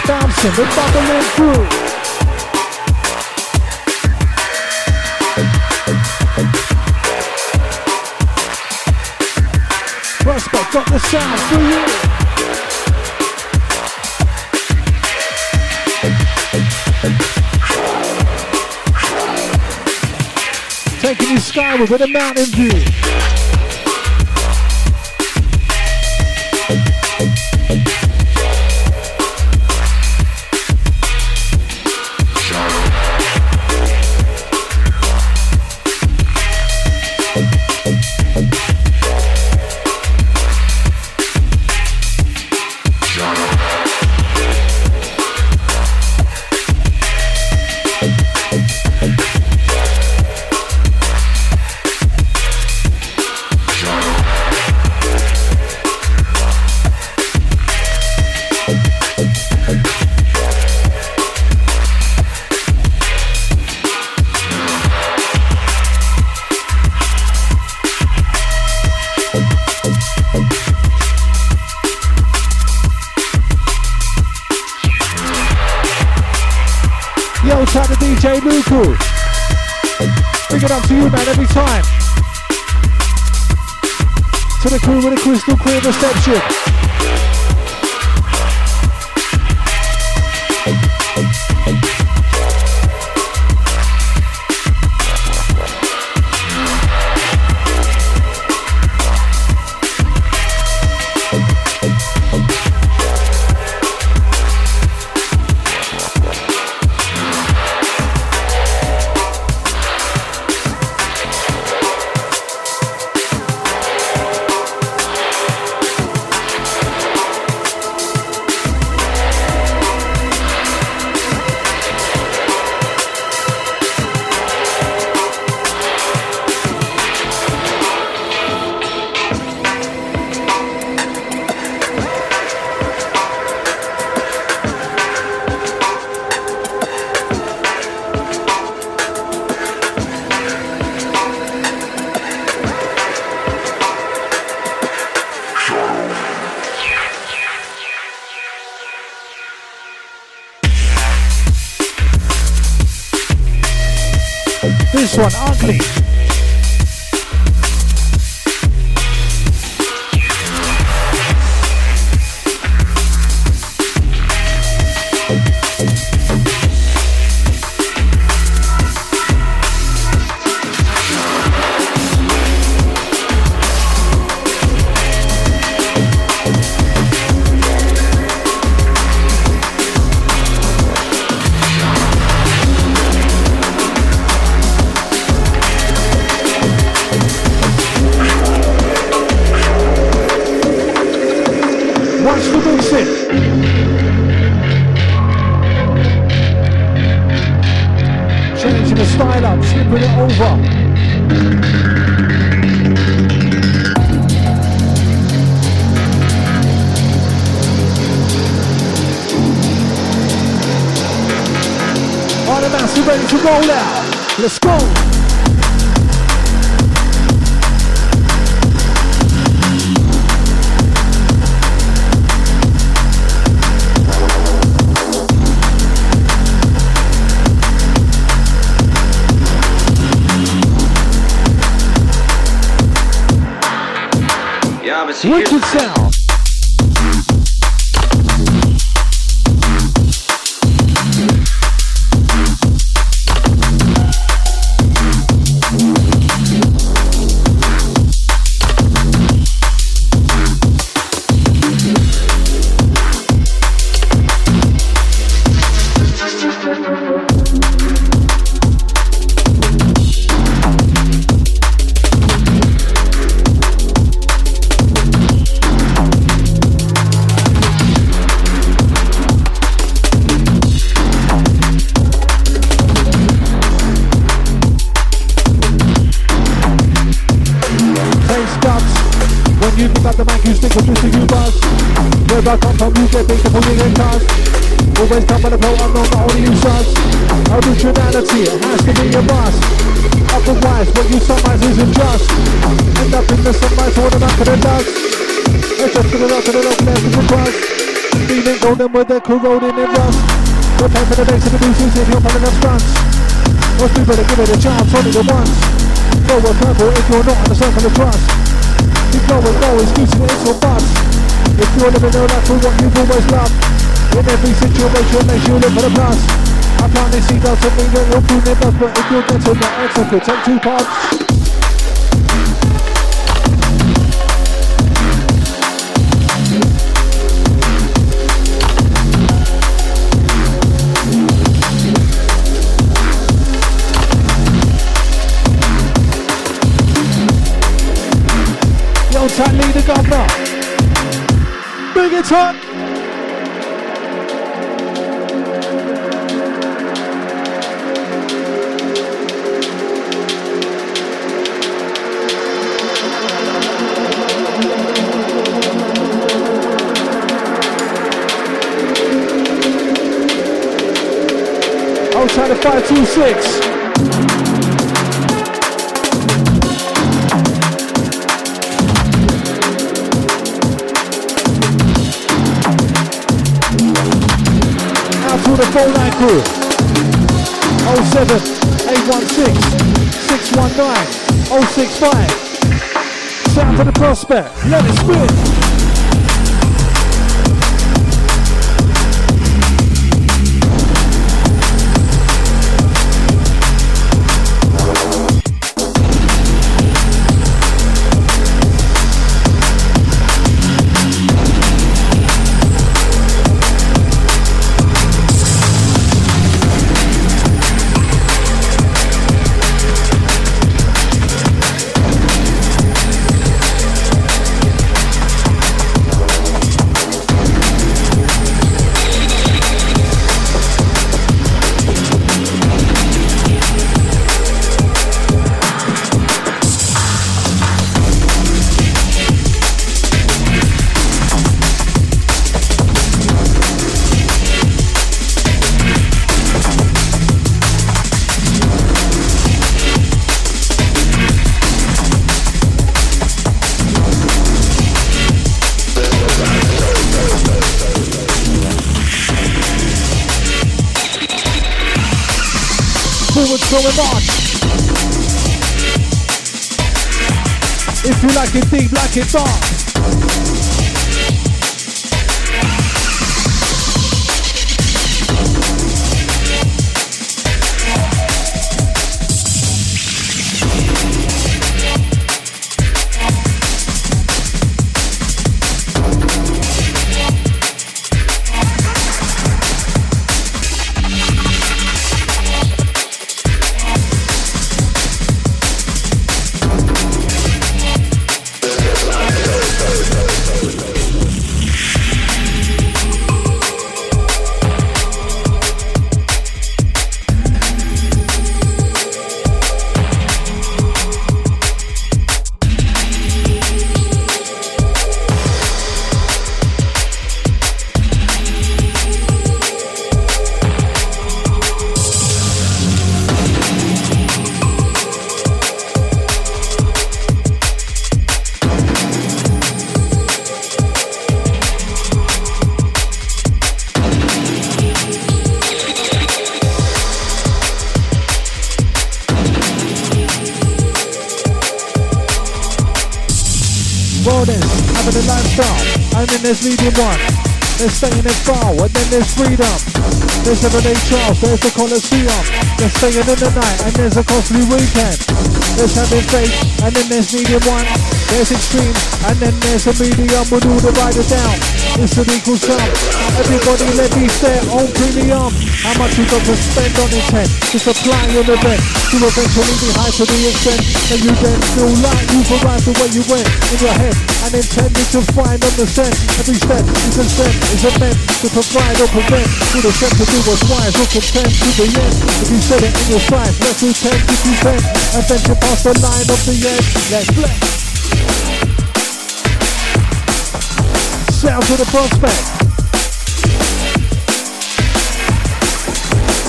Bouncing, the bubbling through. Taking you skyward with a mountain view. We'll take two parts. Yo, Tanley the governor. Bring it up. 426. Out to the phone line crew. 07 816 619 065. Sound to the prospect. Let it spin. It deep, staying in and then there's freedom. There's everyday Charles, there's the Colosseum. There's staying in the night, and there's a costly weekend. There's having faith, and then there's medium one. There's extreme, and then there's a medium with all the riders down. It's an equal sum. Everybody levies their on premium. How much you got to spend on intent to supply an event to eventually be high to the extent that you then feel like you've arrived the way you went in your head and intended to find on the scent. Every step you consent is a meant to provide or prevent. To the step to do what's wise or content to the end. If you set it in your sights, let's pretend to defend. And venture past the line of the end. Let's flex. Sound to the prospect.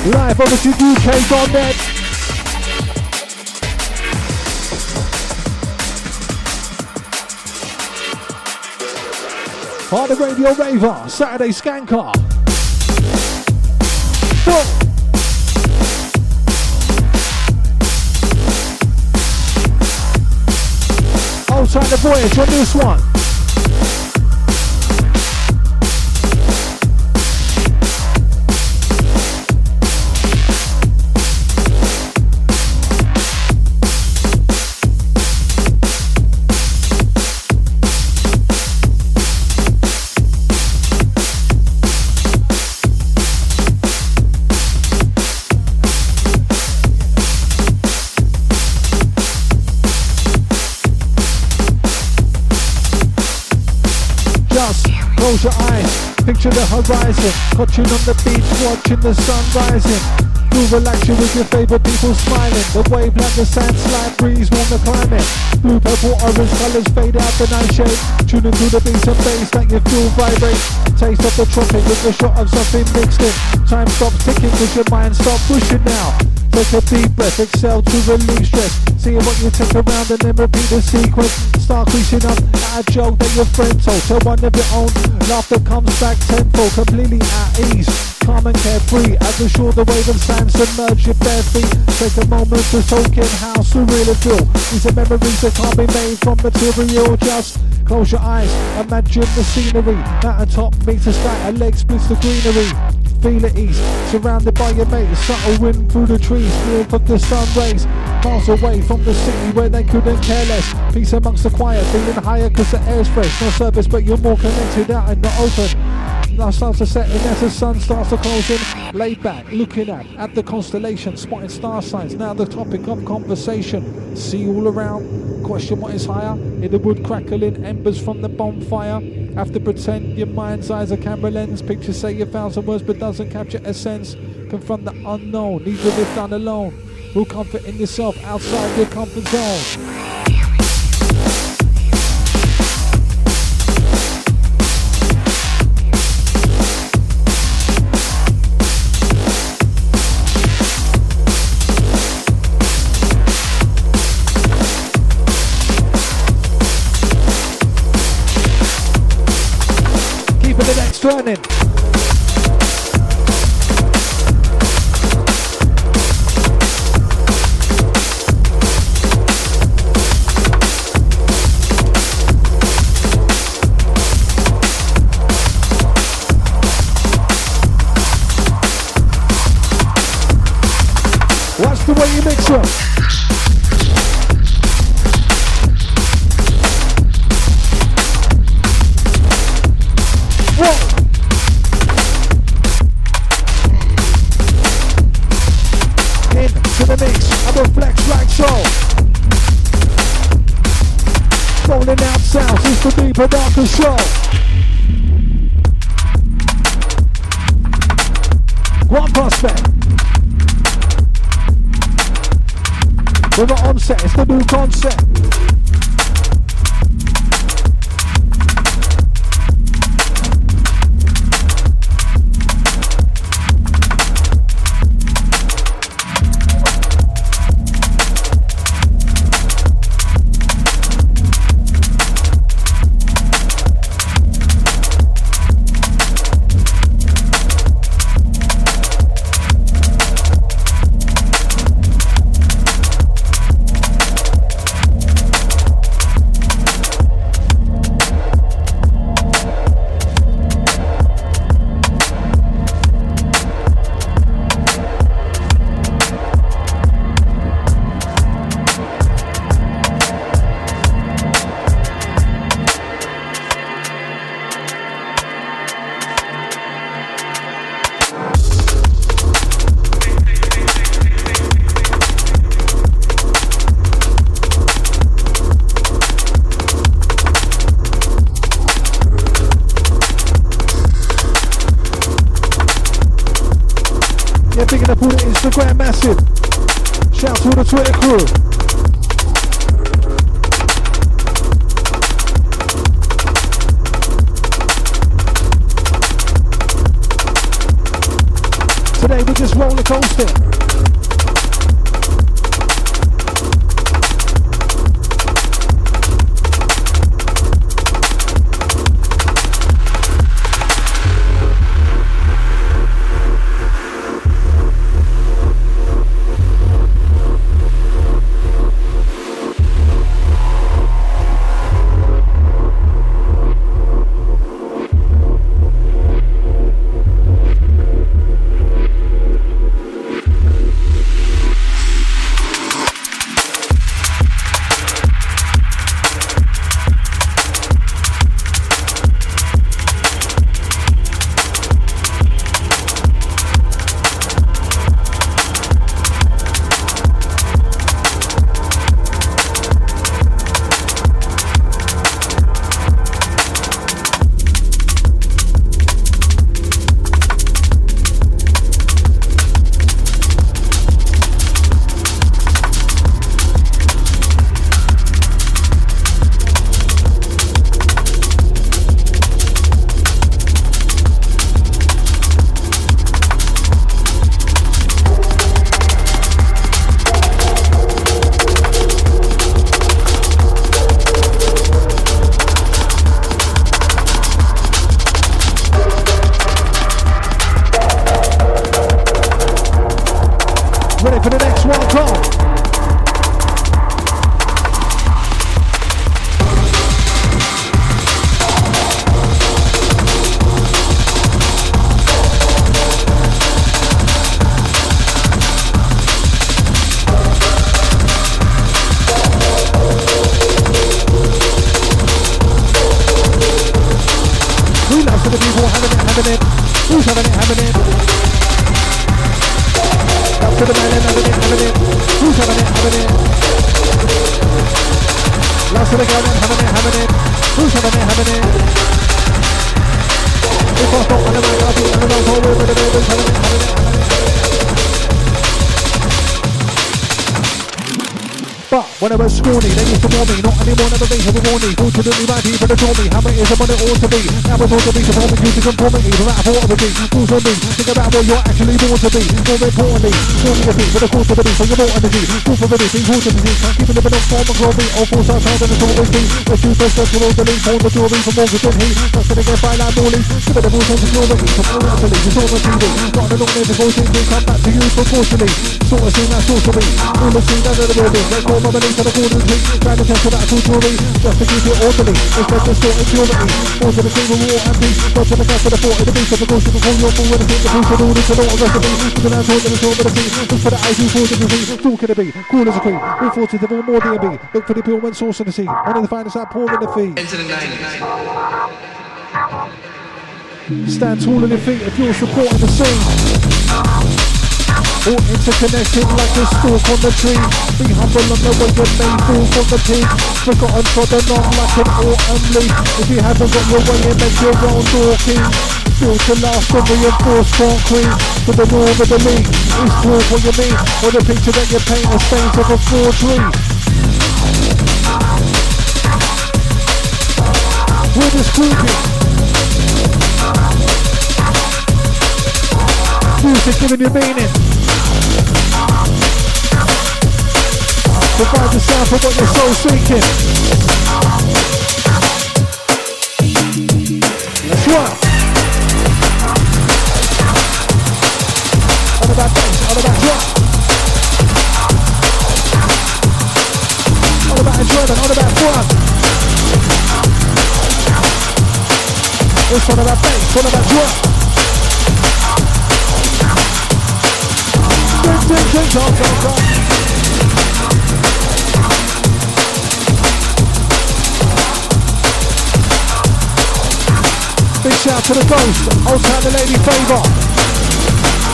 Live over to UK.net. On the Radio Raver, Saturday Skanker. Outside the voyage on this one. Picture the horizon, watching on the beach, watching the sun rising. You relax you with your favorite people smiling. The wave like the sand slide breeze warm the climate. Blue, purple, orange colors fade out the night shade. Tuning through the beats and bass that you feel vibrate. Taste of the tropic with a shot of something mixed in. Time stops ticking cause your mind stop pushing now. Take a deep breath, exhale to release stress. Seeing what you take around and then repeat the sequence. Start creasing up at a joke that your friend told. Tell one of your own. Laughter comes back tenfold, completely at ease. Calm and carefree as the shore the wave of sand submerge your bare feet. Take a moment to soak in how surreal it feel. These are memories that can't be made from material. Just close your eyes, imagine the scenery. Mountain top meets the sky, a leg splits the greenery feel at ease. Surrounded by your mates, subtle wind through the trees, feel of the sun rays. Miles away from the city where they couldn't care less. Peace amongst the quiet, feeling higher cause the air's fresh. No service, but you're more connected out in the open. Now starts to set the sun starts to close in. Laid back, looking at, at the constellation, spotting star signs. Now the topic of conversation. See all around, question what is higher. In the wood crackling, embers from the bonfire. Have to pretend your mind's eyes a camera lens. Pictures say a thousand words but doesn't capture a sense. Confront the unknown, need to live done alone. Will comfort in yourself outside your comfort zone. Turning. Production Show. One prospect. We're not on set, it's the new concept. happening. When I was scrawny, they used to warn me, not anymore, never be, who warn me. Fortunately, my people adore me, how it is what it ought to be. Now it's all to be, performing you to conform me, from that thought of the beat. Fools on me, think about what you're actually born to be. More importantly, stormy a beat, for the course of the so you're more energy. Cool for the beat, being cool to the keep it in form and glory. All fools outside and it's always be. The truth is that you're all the lead, hold the jewelry from Morgan than he. Just gonna get by like give it a full sense of glory. From all to lead, it's all the TV. Not an things will come back to you proportionally. Sort of seen that sorcery. All the that in the building, let's call my to the corner tree. Trying to test for that full jewelry, just to keep it orderly. It's better sort of. More to the king of war and peace. Not to the cat for the fort, in the beast of the of the full, your with the feet, the proof of all this and all the recipe. To the land, to the shore, with the sea. Look for the eyes, you fall to the sea. Talk in the bee, cool as a queen. All forces of all more D&B. Look for the pure one source of the sea. One of the finest outpouring the fee. Into the night. Stand tall on your feet if you're supporting the scene. All interconnected like a stalk on the tree. Be humble on the way you may fall from the peak. Forgotten trodden on like an autumn leaf. If you haven't got your way, it makes your own walking. Built to last and reinforced concrete. For the north of the league, it's talk what you mean. Or the picture that you paint, the stains of a forgery. We're just talking. Music giving you meaning. Provide the sound for what your soul's seeking. Let's rock. All about bass, all about drop. All about enjoyment, all about fun. It's all about bass, all about drop. Ding, ding, ding, dong, dong, dong. Shout out to the Ghost, time the Lady Favour.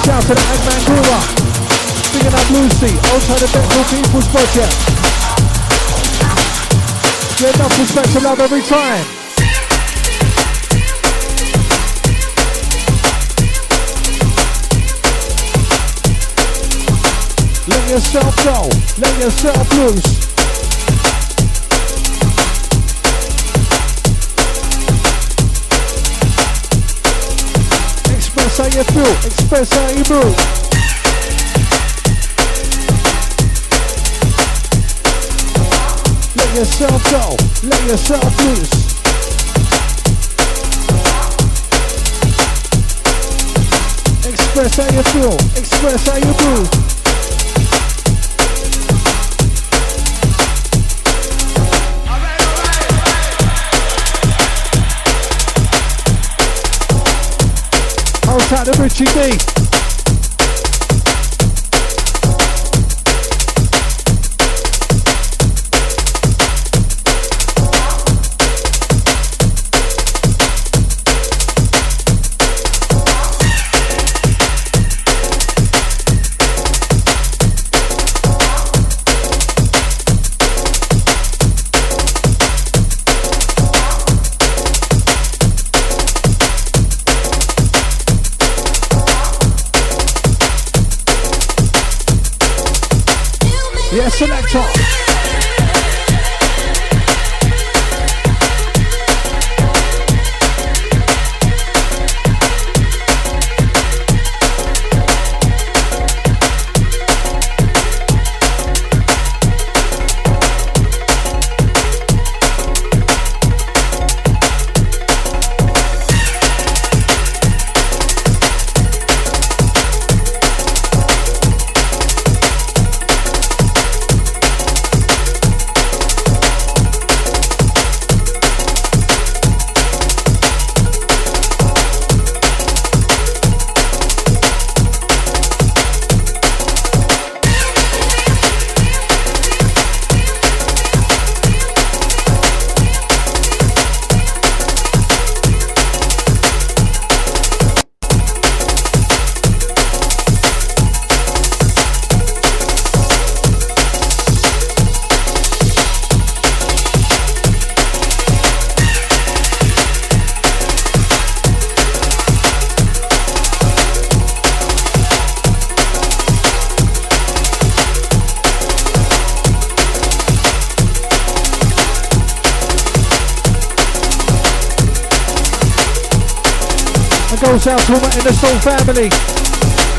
Shout to the Eggman Gura. Bigging up Lucy, time the Bengal People's Project. Get enough respect and love every time. Let yourself go, let yourself loose. Express how you feel, express how you move. Let yourself go, let yourself loose. Express how you feel, express how you move. Out to Richie D. out to Inner Soul family.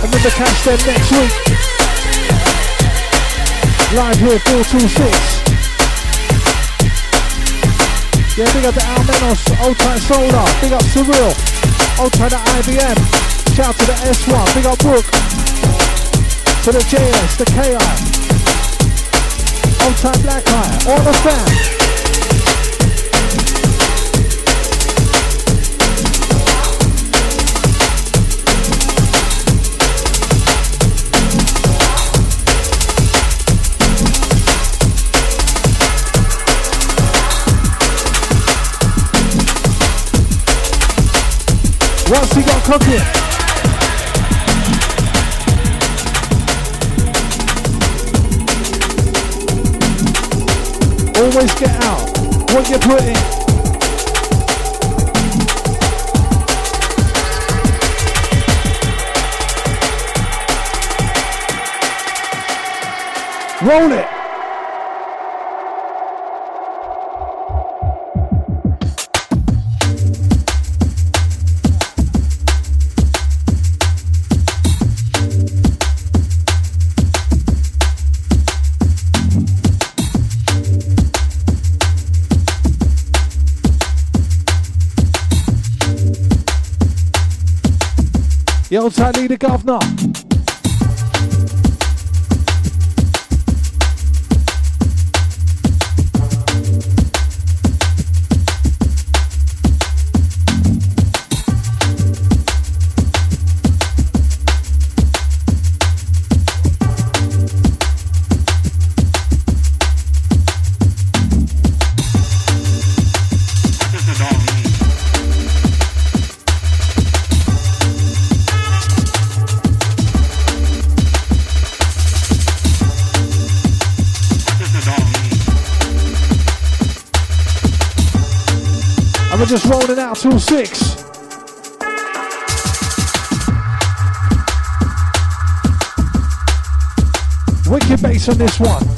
Remember, catch them next week. Live here, 426. Yeah, big up the Almenos, Old Tight Solar, big up Surreal, Old Tight IBM, shout out to the S1, big up Brook, to the JS, the KI, Old Tight Black Eye, all the fam. What's he got cooking? Always get out what you put in. Roll it. The governor. Till six. Wicked bass on this one.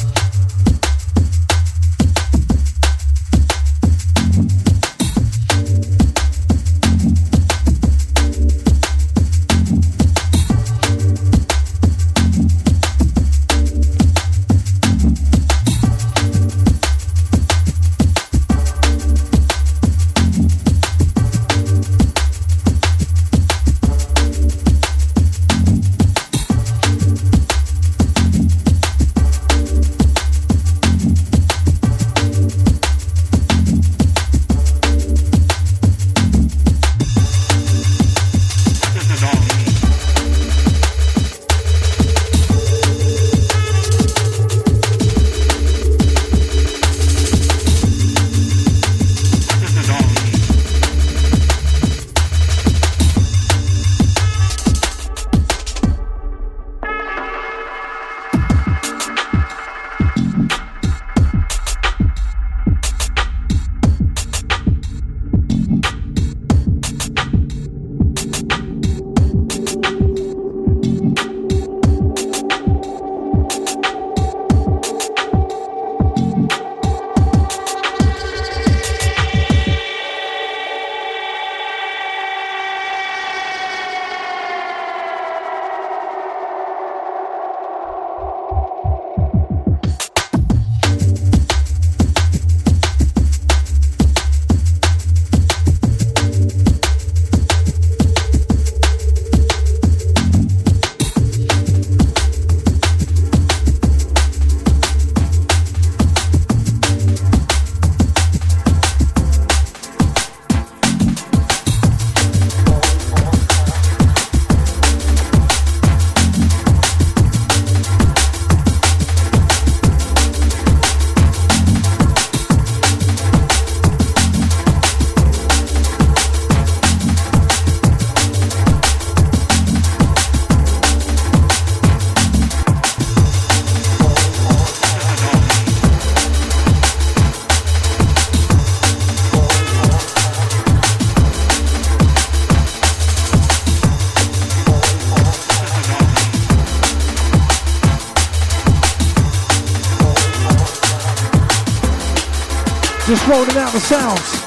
Rolling out the sounds.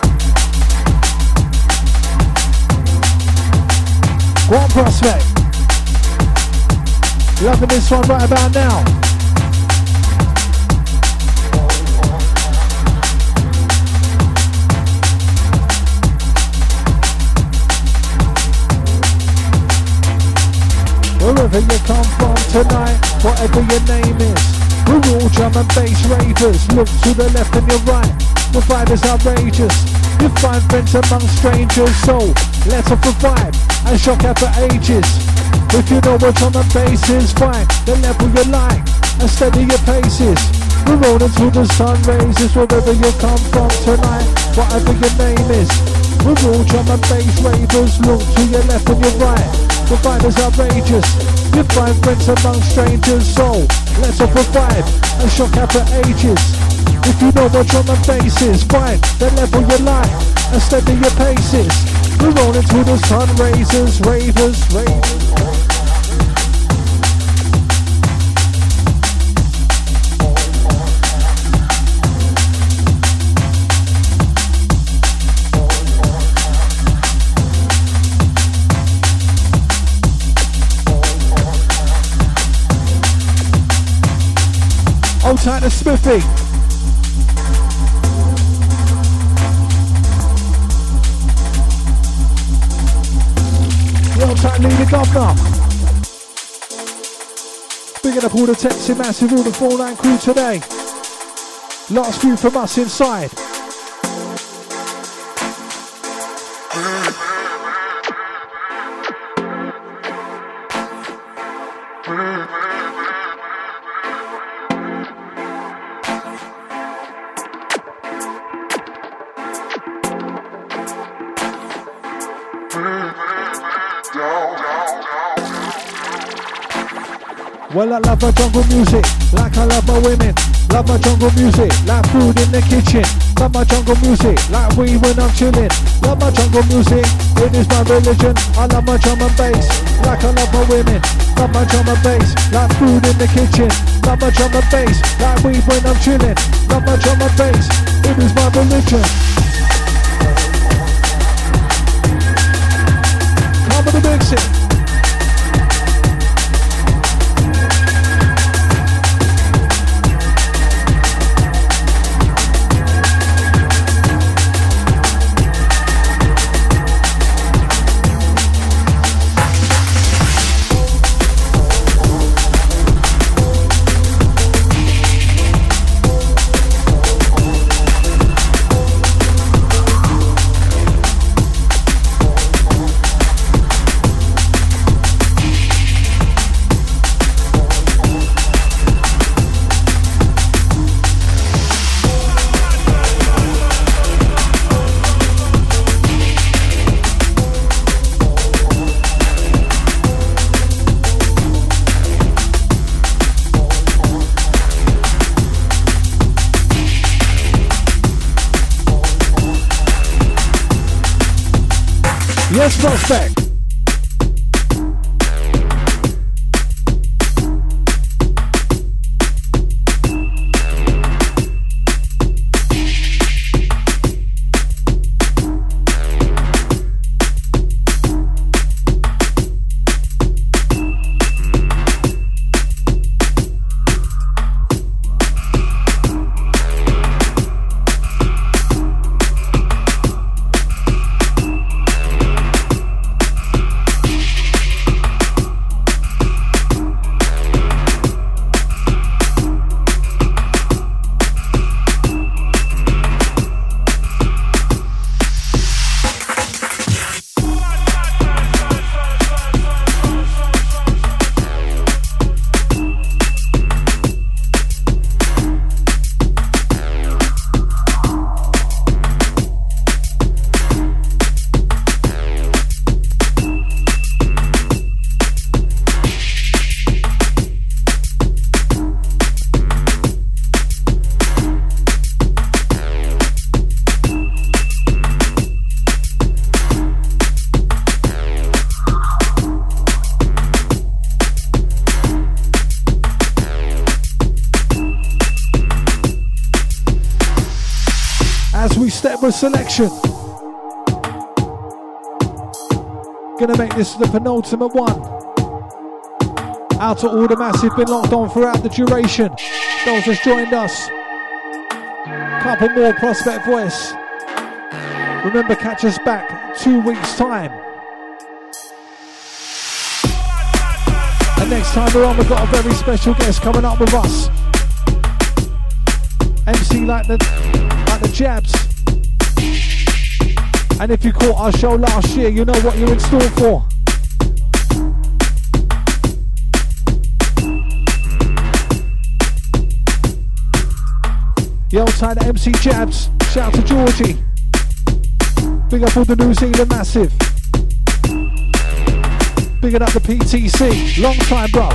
One prospect. Loving this one right about now. Wherever you come from tonight, whatever your name is, we're all drum and bass ravers. Look to the left and your right, the vibe is outrageous. You find friends among strangers, so let's a vibe and shock out for ages. If you know what's on the bass is fine, the level you like and steady your paces. We're rolling through the sun raises wherever you come from tonight, whatever your name is. We're all drum and bass ravers. Look to your left and your right, the vibe is outrageous. You find friends among strangers, so let's a vibe and shock out for ages. If you know what drum and bass is, fine, the level you like and steady your paces. We're rolling through the sun raisers, ravers, ravers. Old tight to Smithy. Lee the Governor. Bigging up all the Texas Massive, all the 4 crew today. Last few from us inside. Love my jungle music, like I love my women. Love my jungle music, like food in the kitchen. Love my jungle music, like weed when I'm chilling. Love my jungle music, it is my religion. I love my drum and bass, like I love my women. Love my drum and bass, like food in the kitchen. Love my drum and bass, like weed when I'm chilling. Love my drum and bass, it is my religion. Come on the mix. Selection. Gonna make this the penultimate one. Out to all the massive, been locked on throughout the duration. Those just joined us. Couple more prospect voice. Remember, catch us back two weeks' time. And next time around, we've got a very special guest coming up with us. MC like the like the jabs. And if you caught our show last year, you know what you're in store for. Yo, time to MC Jabs. Shout out to Georgie. Big up all the New Zealand massive. Big up the PTC. Long time, bro.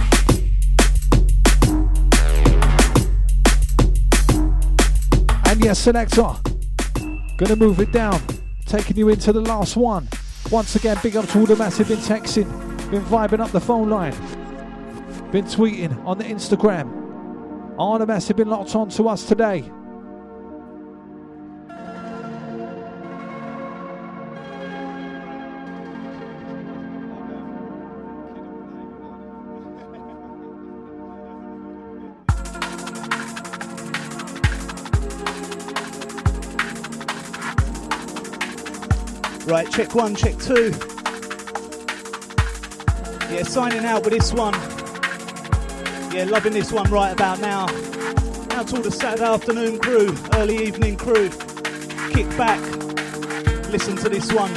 And yes, selector. Gonna move it down. Taking you into the last one. Once again, big up to all the massive been texting, been vibing up the phone line, been tweeting on the Instagram. All the massive been locked on to us today. Check one, check two. Yeah, signing out with this one. Yeah, loving this one right about now. Out to all the Saturday afternoon crew, early evening crew. Kick back, listen to this one.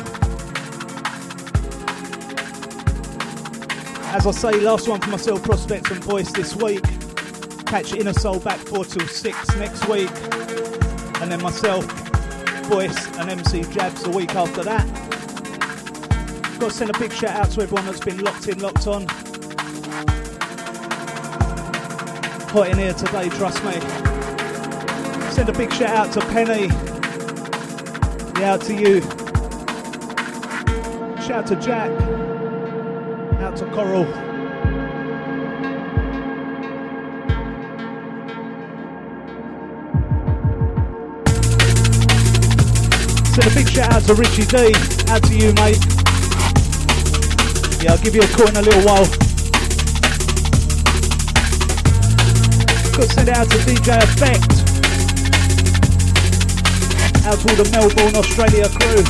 As I say, last one for myself, Prospects and Voice this week. Catch Inner Soul back 4 till 6 next week. And then myself, Voice and MC Jabs the week after that. Got to send a big shout out to everyone that's been locked in, locked on. Hot in here today, trust me. Send a big shout out to Penny. Yeah, out to you. Shout out to Jack. Out to Coral. Send a big shout out to Richie D. Out to you, mate. Yeah, I'll give you a call in a little while. Got it out to DJ Effect. Out to all the Melbourne, Australia crew.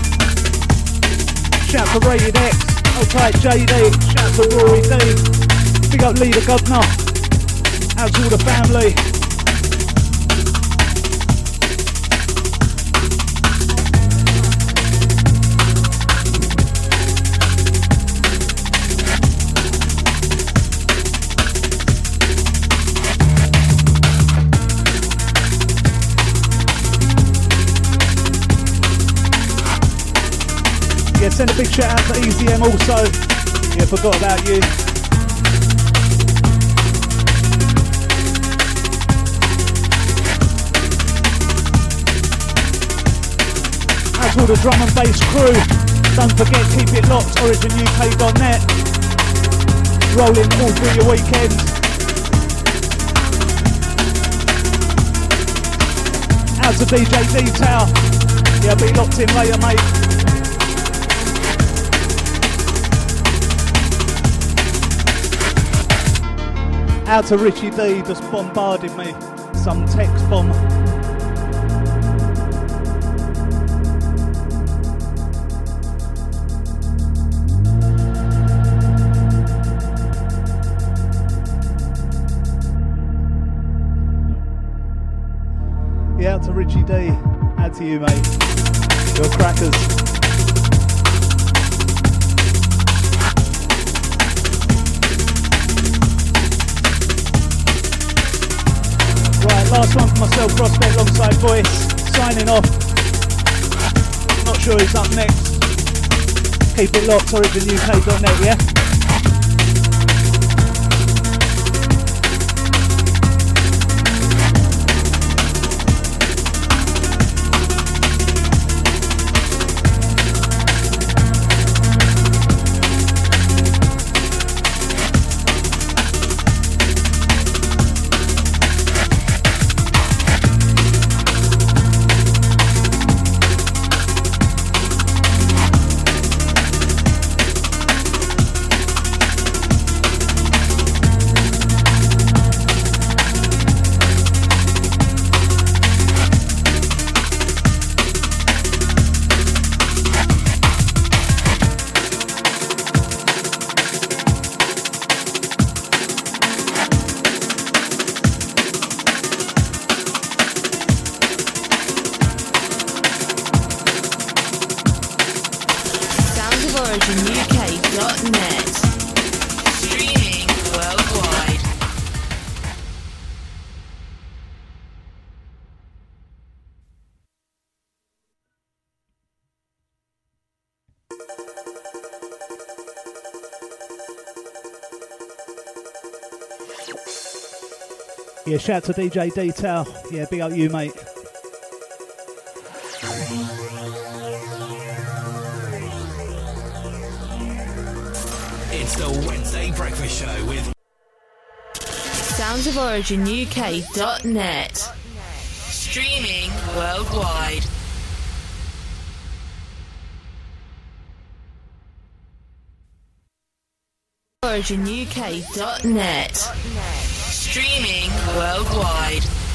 Shout to Rated X. Tight, JD. Shout to Rory D. Big up Lee the Governor. Out to all the family. Send a big shout out to EZM also. Yeah, forgot about you. Out to all the drum and bass crew. Don't forget, keep it locked, originuk.net. Rolling all through your weekend. Out to DJ Detail. Yeah, be locked in later, mate. Out to Richie D, just bombarded me. Some text bomb. Yeah, out to Richie D. Out to you, mate. Off. Not sure who's up next. Keep it locked, originuk.net, yeah? Shout to DJ Detail. Yeah, big up you, mate. It's the Wednesday Breakfast Show with Sounds of Origin UK.net. Streaming worldwide. Origin UK.net. Streaming worldwide.